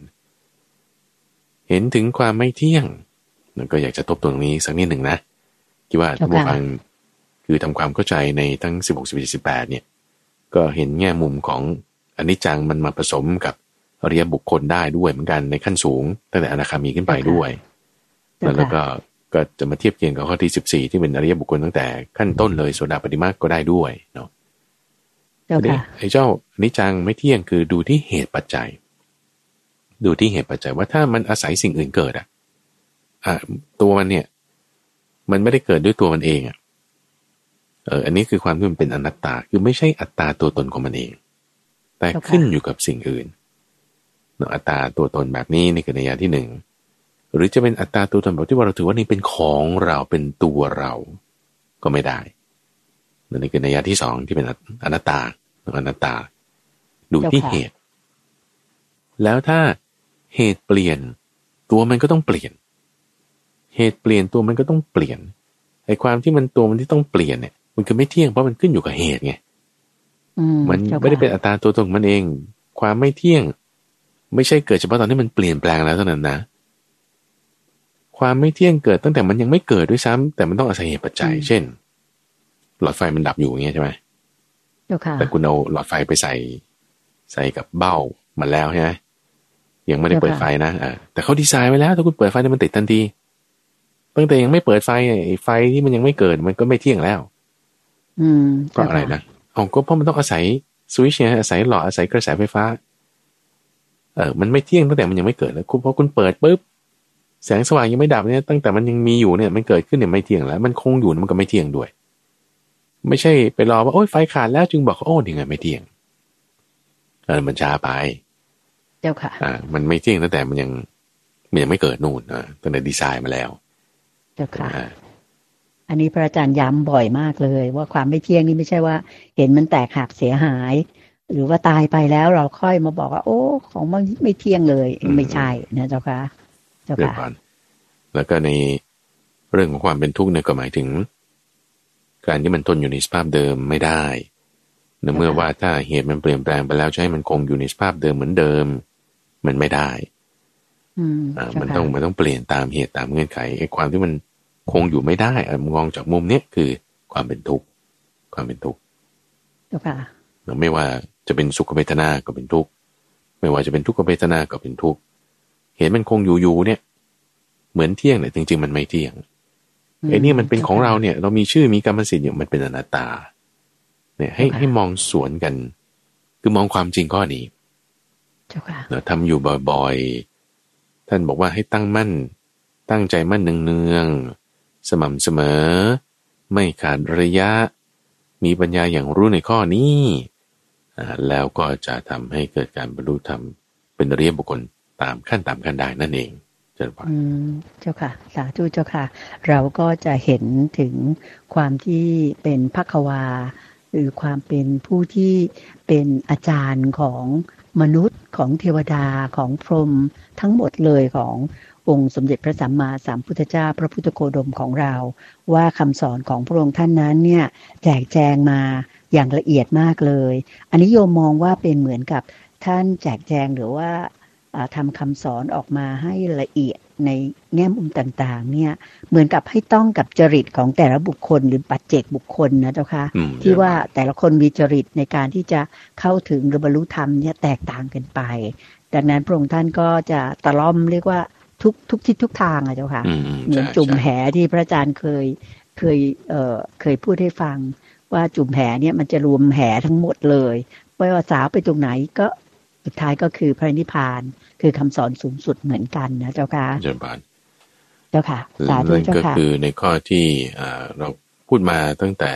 เห็นถึงความไม่เที่ยงนั่นก็อยากจะทบตรงนี้สักนิดหนึ่งนะคิดว่าท่านผู้ฟัง คือทำความเข้าใจในทั้งสิบหกสิบเจ็ดสิบแปดเนี่ยก็เห็นแง่มุมของอันนี้จังมันมาผสมกับอริยบุคคลได้ด้วยเหมือนกันในขั้นสูง ตั้งแต่อนาคามีขึ้นไปด้วย แล้วก็ก็จะมาเทียบเคียงกับข้อที่สิบสี่ที่เป็นอริยบุคคลตั้งแต่ขั้นต้นเลยโสดาปฏิมาก็ได้ด้วยเนาะไอ้เจ้านิจังไม่เที่ยงคือดูที่เหตุปัจจัย ดูที่เหตุปัจจัยว่าถ้ามันอาศัยสิ่งอื่นเกิดอะ อะตัวมันเนี่ย มันไม่ได้เกิดด้วยตัวมันเองอะ เอออันนี้คือความที่มันเป็นอนัตตาคือไม่ใช่อัตตาตัวตนของมันเอง แต่ขึ้นอยู่กับสิ่งอื่นเนาะอัตตาตัวตนแบบนี้นี่คือในยาที่หนึ่งหรือจะเป็นอัตตาตัวตนแบบที่ว่าเราถือว่านี่เป็นของเราเป็นตัวเราก็ไม่ได้นี่คือในยาที่สองที่เป็นอนัตตาอนัตตา ดูที่เหตุ แล้วถ้าเหตุเปลี่ยน ตัวมันก็ต้องเปลี่ยน เหตุเปลี่ยนตัวมันก็ต้องเปลี่ยนไอ้ความที่มันตัวมันที่ต้องเปลี่ยนเนี่ย มันคือไม่เที่ยงเพราะมันขึ้นอยู่กับเหตุไงมันไม่ได้เป็นอัตราตัวตนมันเอง ความไม่เที่ยง ไม่ใช่เกิดเฉพาะตอนที่มันเปลี่ยนแปลงแล้วเท่านั้นนะ ความไม่เที่ยงเกิดตั้งแต่มันยังไม่เกิดด้วยซ้ำแต่มันต้องอาศัยเหตุปัจจัย เช่น หลอดไฟมันดับอยู่อย่างเงี้ยใช่ไหมแต่คุณเอาหลอดไฟไปใส่ ใส่กับเบ้ามันแล้วใช่ไหมยังไม่ได้เปิดไฟนะอ่าแต่เขาดีไซน์ไว้แล้ว ถ้าคุณเปิดไฟเนี่ยมันติดทันทีตั้งแต่ยังไม่เปิดไฟไอ้ไฟที่มันยังไม่เกิดมันก็ไม่เที่ยงแล้ว อืมก็อะไรนะอ๋อก็เพราะมันต้องอาศัยสวิตช์เนี่ยอาศัยหลอดอาศัยกระแสไฟฟ้า เออมันไม่เที่ยงตั้งแต่มันยังไม่เกิดแล้วคุณพอคุณเปิดปุ๊บแสงสว่างยังไม่ดับเนี่ยตั้งแต่มันยังมีอยู่เนี่ยมันเกิดขึ้นเนี่ยไม่เที่ยงแล้ว มันคงอยู่มันก็ไม่เที่ยงด้วย ไม่ใช่ไปรอว่าโอ้ยไฟขาดแล้วจึงบอกโอ้ยังไงไม่เที่ยงเออมันช้าไปเจ้าค่ะ อ่า มันไม่เที่ยงตั้งแต่มันยังมันยังไม่เกิดนู่นอ่าตั้งแต่ดีไซน์มาแล้วจ้าค่ะ อันนี้พระอาจารย์ย้ำบ่อยมากเลย ว่าความไม่เที่ยงนี่ไม่ใช่ว่า เห็นมันแตกหักเสียหาย หรือว่าตายไปแล้วเราค่อยมาบอกว่า โอ้ของมันไม่เที่ยงเลยไม่ใช่นะเจ้าค่ะเจ้าค่ะแล้วก็ในเรื่องของความเป็นทุกข์เนี่ยก็หมายถึง การที่มันทนอยู่ในสภาพเดิมไม่ได้เมื่อว่าถ้าเหตุมันเปลี่ยนแปลงไปแล้วใช้มันคงอยู่ในสภาพเดิมเหมือนเดิม มันไม่ได้อ่ามันต้องมันต้องเปลี่ยนตามเหตุตามเงื่อนไขไอ้ความที่มัน คงอยู่ไม่ได้มองจากมุมเนี้ยคือความเป็นทุกข์ความเป็นทุกข์ไม่ว่าจะเป็นสุขเวทนาก็เป็นทุกข์ไม่ว่าจะเป็นทุกขเวทนาก็เป็นทุกข์เห็นมันคงอยู่อยู่เนี่ย เหมือนเที่ยงเนี่ยจริง ๆ มันไม่เที่ยงไอ้นี่มันเป็นของเราเนี่ย เรามีชื่อมีกรรมสิทธิ์อยู่มันเป็นอนัตตา เนี่ย ให้ให้มองสวนกัน คือมองความจริงข้อนี้เราทำอยู่บ่อยๆ ท่านบอกว่าให้ตั้งมั่น ตั้งใจมั่นเนือง สม่ำเสมอ ไม่ขาดระยะ มีปัญญาอย่างรู้ในข้อนี้ แล้วก็จะทำให้เกิดการบรรลุธรรมเป็นเรียบบุคคลตามขั้นตามขั้นได้นั่นเองเจ้าค่ะเจ้าค่ะ สาธุเจ้าค่ะ เราก็จะเห็นถึงความที่เป็นพักวา หรือความเป็นผู้ที่เป็นอาจารย์ของมนุษย์ของเทวดาของพรหมทั้งหมดเลยของ องค์สมเด็จพระสัมมาสัมพุทธเจ้า พระพุทธโคดมของเรา ว่าคำสอนของพระองค์ท่านนั้นเนี่ยแจกแจงมาอย่างละเอียดมากเลย อันนี้โยมมองว่าเป็นเหมือนกับท่านแจกแจงหรือว่าทำคำสอนออกมาให้ละเอียดในแง่มุมต่างๆ เนี่ยเหมือนกับให้ต้องกับจริตของแต่ละบุคคลหรือปัจเจกบุคคลนะเจ้าค่ะที่ว่าแต่ละคนมีจริตในการที่จะเข้าถึงหรือบรรลุธรรมเนี่ยแตกต่างกันไป ดังนั้นพระองค์ท่านก็จะตะล่อมเรียกว่า ทุกทุกทิศทุกทางอะเจ้าค่ะเหมือนจุ่มแหที่พระอาจารย์เคยเคยเอ่อเคยพูดให้ฟัง ว่าจุ่มแหเนี่ยมันจะรวมแหทั้งหมดเลยไม่ว่าสาวไปตรงไหนก็สุดท้ายก็คือพระนิพพาน คือคำสอนสูงสุดเหมือนกันนะเจ้าค่ะเจ้าบานเจ้าค่ะสาธุเจ้าค่ะก็คือในข้อที่เราพูดมาตั้งแต่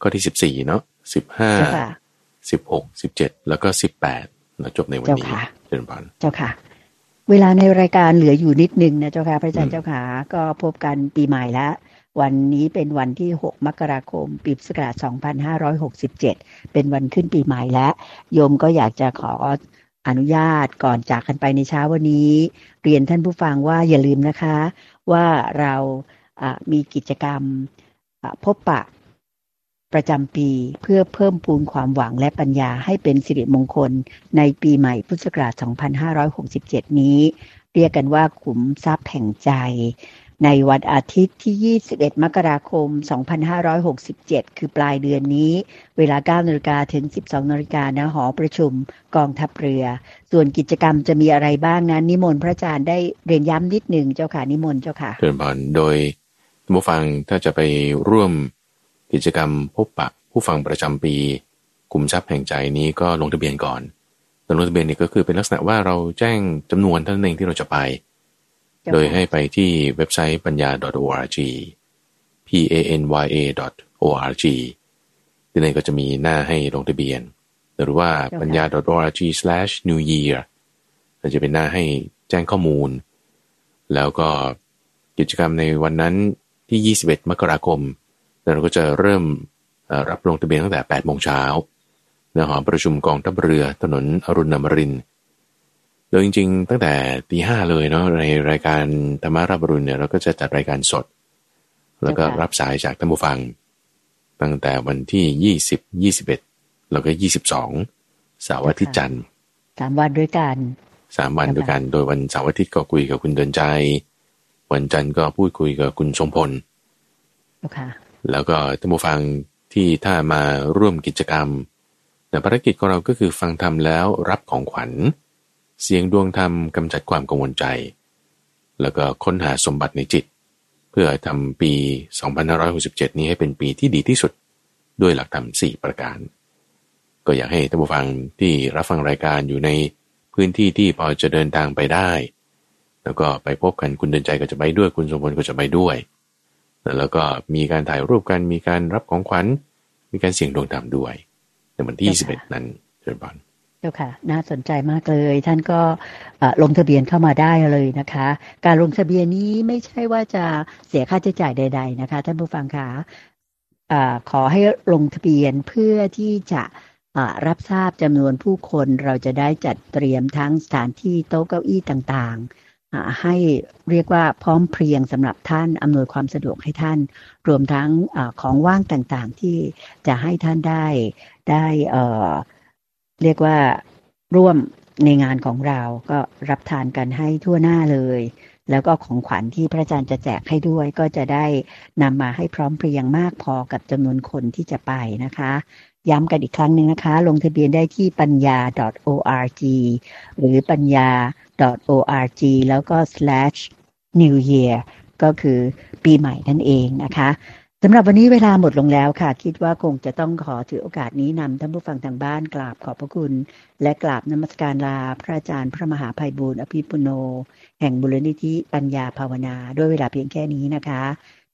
ข้อที่สิบสี่เนาะสิบห้าสิบหกสิบเจ็ดแล้วก็สิบแปดจบในวันนี้เจ้าบานเจ้าค่ะ เวลาในรายการเหลืออยู่นิดนึงนะเจ้าค่ะพระอาจารย์เจ้าค่ะก็พบกันปีใหม่แล้ววันนี้เป็นวันที่ 6 มกราคม ปีพุทธศักราช2567 เป็นวันขึ้นปีใหม่แล้ว โยมก็อยากจะขออนุญาตก่อนจากกันไปในเช้าวันนี้ เรียนท่านผู้ฟังว่าอย่าลืมนะคะ ว่าเรามีกิจกรรมพบปะ ประจำปีเพื่อเพิ่มพูนความหวังและปัญญาให้เป็นสิริมงคล ในปีใหม่พุทธศักราช 2567 นี้ เรียกกันว่าขุมทรัพย์แห่งใจ ในวันอาทิตย์ที่ 21 มกราคม 2567 คือปลายเดือนนี้ เวลา 9นาฬิกาถึง 12นาฬิกาณหอประชุมกองทัพเรือ ส่วนกิจกรรมจะมีอะไรบ้างนั้นนิมนต์พระอาจารย์ได้เรียนย้ำนิดหนึ่งเจ้าค่ะนิมนต์เจ้าค่ะเชิญพนโดยผู้ฟังถ้าจะไปร่วม กิจกรรมพบปะผู้ฟังประจำปีกลุ่มทรัพย์แห่งใจนี้ก็ลงทะเบียนก่อนลงทะเบียนนี่ก็คือเป็นลักษณะว่าเราแจ้งจำนวนเท่านั้นเองที่เราจะไป โดยให้ไปที่เว็บไซต์ปัญญา .org p a n y a org ที่นั่นก็จะมีหน้าให้ลงทะเบียน หรือว่าปัญญา .org/new year เราจะเป็นหน้าให้แจ้งข้อมูล แล้วก็กิจกรรมในวันนั้นที่ 21 มกราคม เราก็จะเริ่มรับลงทะเบียนตั้งแต่8โมงเช้าในหอประชุมกองทัพเรือถนนอรุณนมริน โดยจริง ๆ ตั้งแต่ตีห้าเลยเนาะในรายการธรรมารับรุณเนี่ยเราก็จะจัดรายการสด แล้วก็รับสายจากท่านผู้ฟัง ตั้งแต่วันที่ 20 21 แล้วก็ 22เสาร์อาทิตย์จันทร์สามวันด้วยกันสามวันด้วยกันโดยวันเสาร์อาทิตย์ก็คุยกับคุณเดินใจ วันจันทร์ก็พูดคุยกับคุณทรงพล แล้วก็ท่านผู้ฟังที่ถ้ามาร่วมกิจกรรมแต่ภารกิจของเราก็คือฟังธรรมแล้วรับของขวัญ เสียงดวงธรรมกำจัดความกังวลใจ แล้วก็ค้นหาสมบัติในจิต เพื่อทำปี 2567 นี้ให้เป็นปีที่ดีที่สุด ด้วยหลักธรรม 4 ประการ ก็อยากให้ท่านผู้ฟังที่รับฟังรายการอยู่ในพื้นที่ที่พอจะเดินทางไปได้ แล้วก็ไปพบกันคุณเดินใจก็จะไปด้วยคุณสมบูรณ์ก็จะไปด้วย แล้วก็มีการถ่ายรูปกันมีการรับของขวัญ มีการเสี่ยงดวงธรรมด้วย ในวันที่ 21 นั้นเชิญบอลเจ้าค่ะ น่าสนใจมากเลย ท่านก็ลงทะเบียนเข้ามาได้เลยนะคะ การลงทะเบียนนี้ไม่ใช่ว่าจะเสียค่าใช้จ่ายใด ๆนะคะ ท่านผู้ฟังคะขอให้ลงทะเบียนเพื่อที่จะรับทราบจำนวนผู้คนเราจะได้จัดเตรียมทั้งสถานที่โต๊ะเก้าอี้ต่างๆ ให้เรียกว่าพร้อมเพรียงสำหรับท่านอำนวยความสะดวกให้ท่าน รวมทั้งอของว่างต่างๆที่จะให้ท่านได้ได้เเรียกว่าร่วมในงานของเราก็รับทานกันให้ทั่วหน้าเลย แล้วก็ของขวัญที่พระอาจารย์จะแจกให้ด้วย ก็จะได้นำมาให้พร้อมเพรียงมากพอกับจำนวนคนที่จะไปนะคะ ย้ำกันอีกครั้งหนึ่งนะคะ ลงทะเบียนได้ที่ปัญญา .org หรือปัญญา .org แล้วก็ slash new year ก็คือปีใหม่นั่นเองนะคะสำหรับวันนี้เวลาหมดลงแล้วค่ะ คิดว่าคงจะต้องขอถือโอกาสนี้นำท่านผู้ฟังทางบ้านกราบขอบพระคุณ และกราบนมัสการลาพระอาจารย์พระมหาภัยบูร์อภิปุโน แห่งบุรณิธิปัญญาภาวนา ด้วยเวลาเพียงแค่นี้นะคะ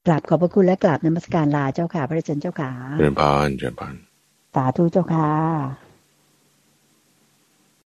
กราบขอบพระคุณและกราบนมัสการลาเจ้าค่ะพระอาจารย์เจ้าค่ะเจริญพรเจริญพราธุเจ้าค่ะ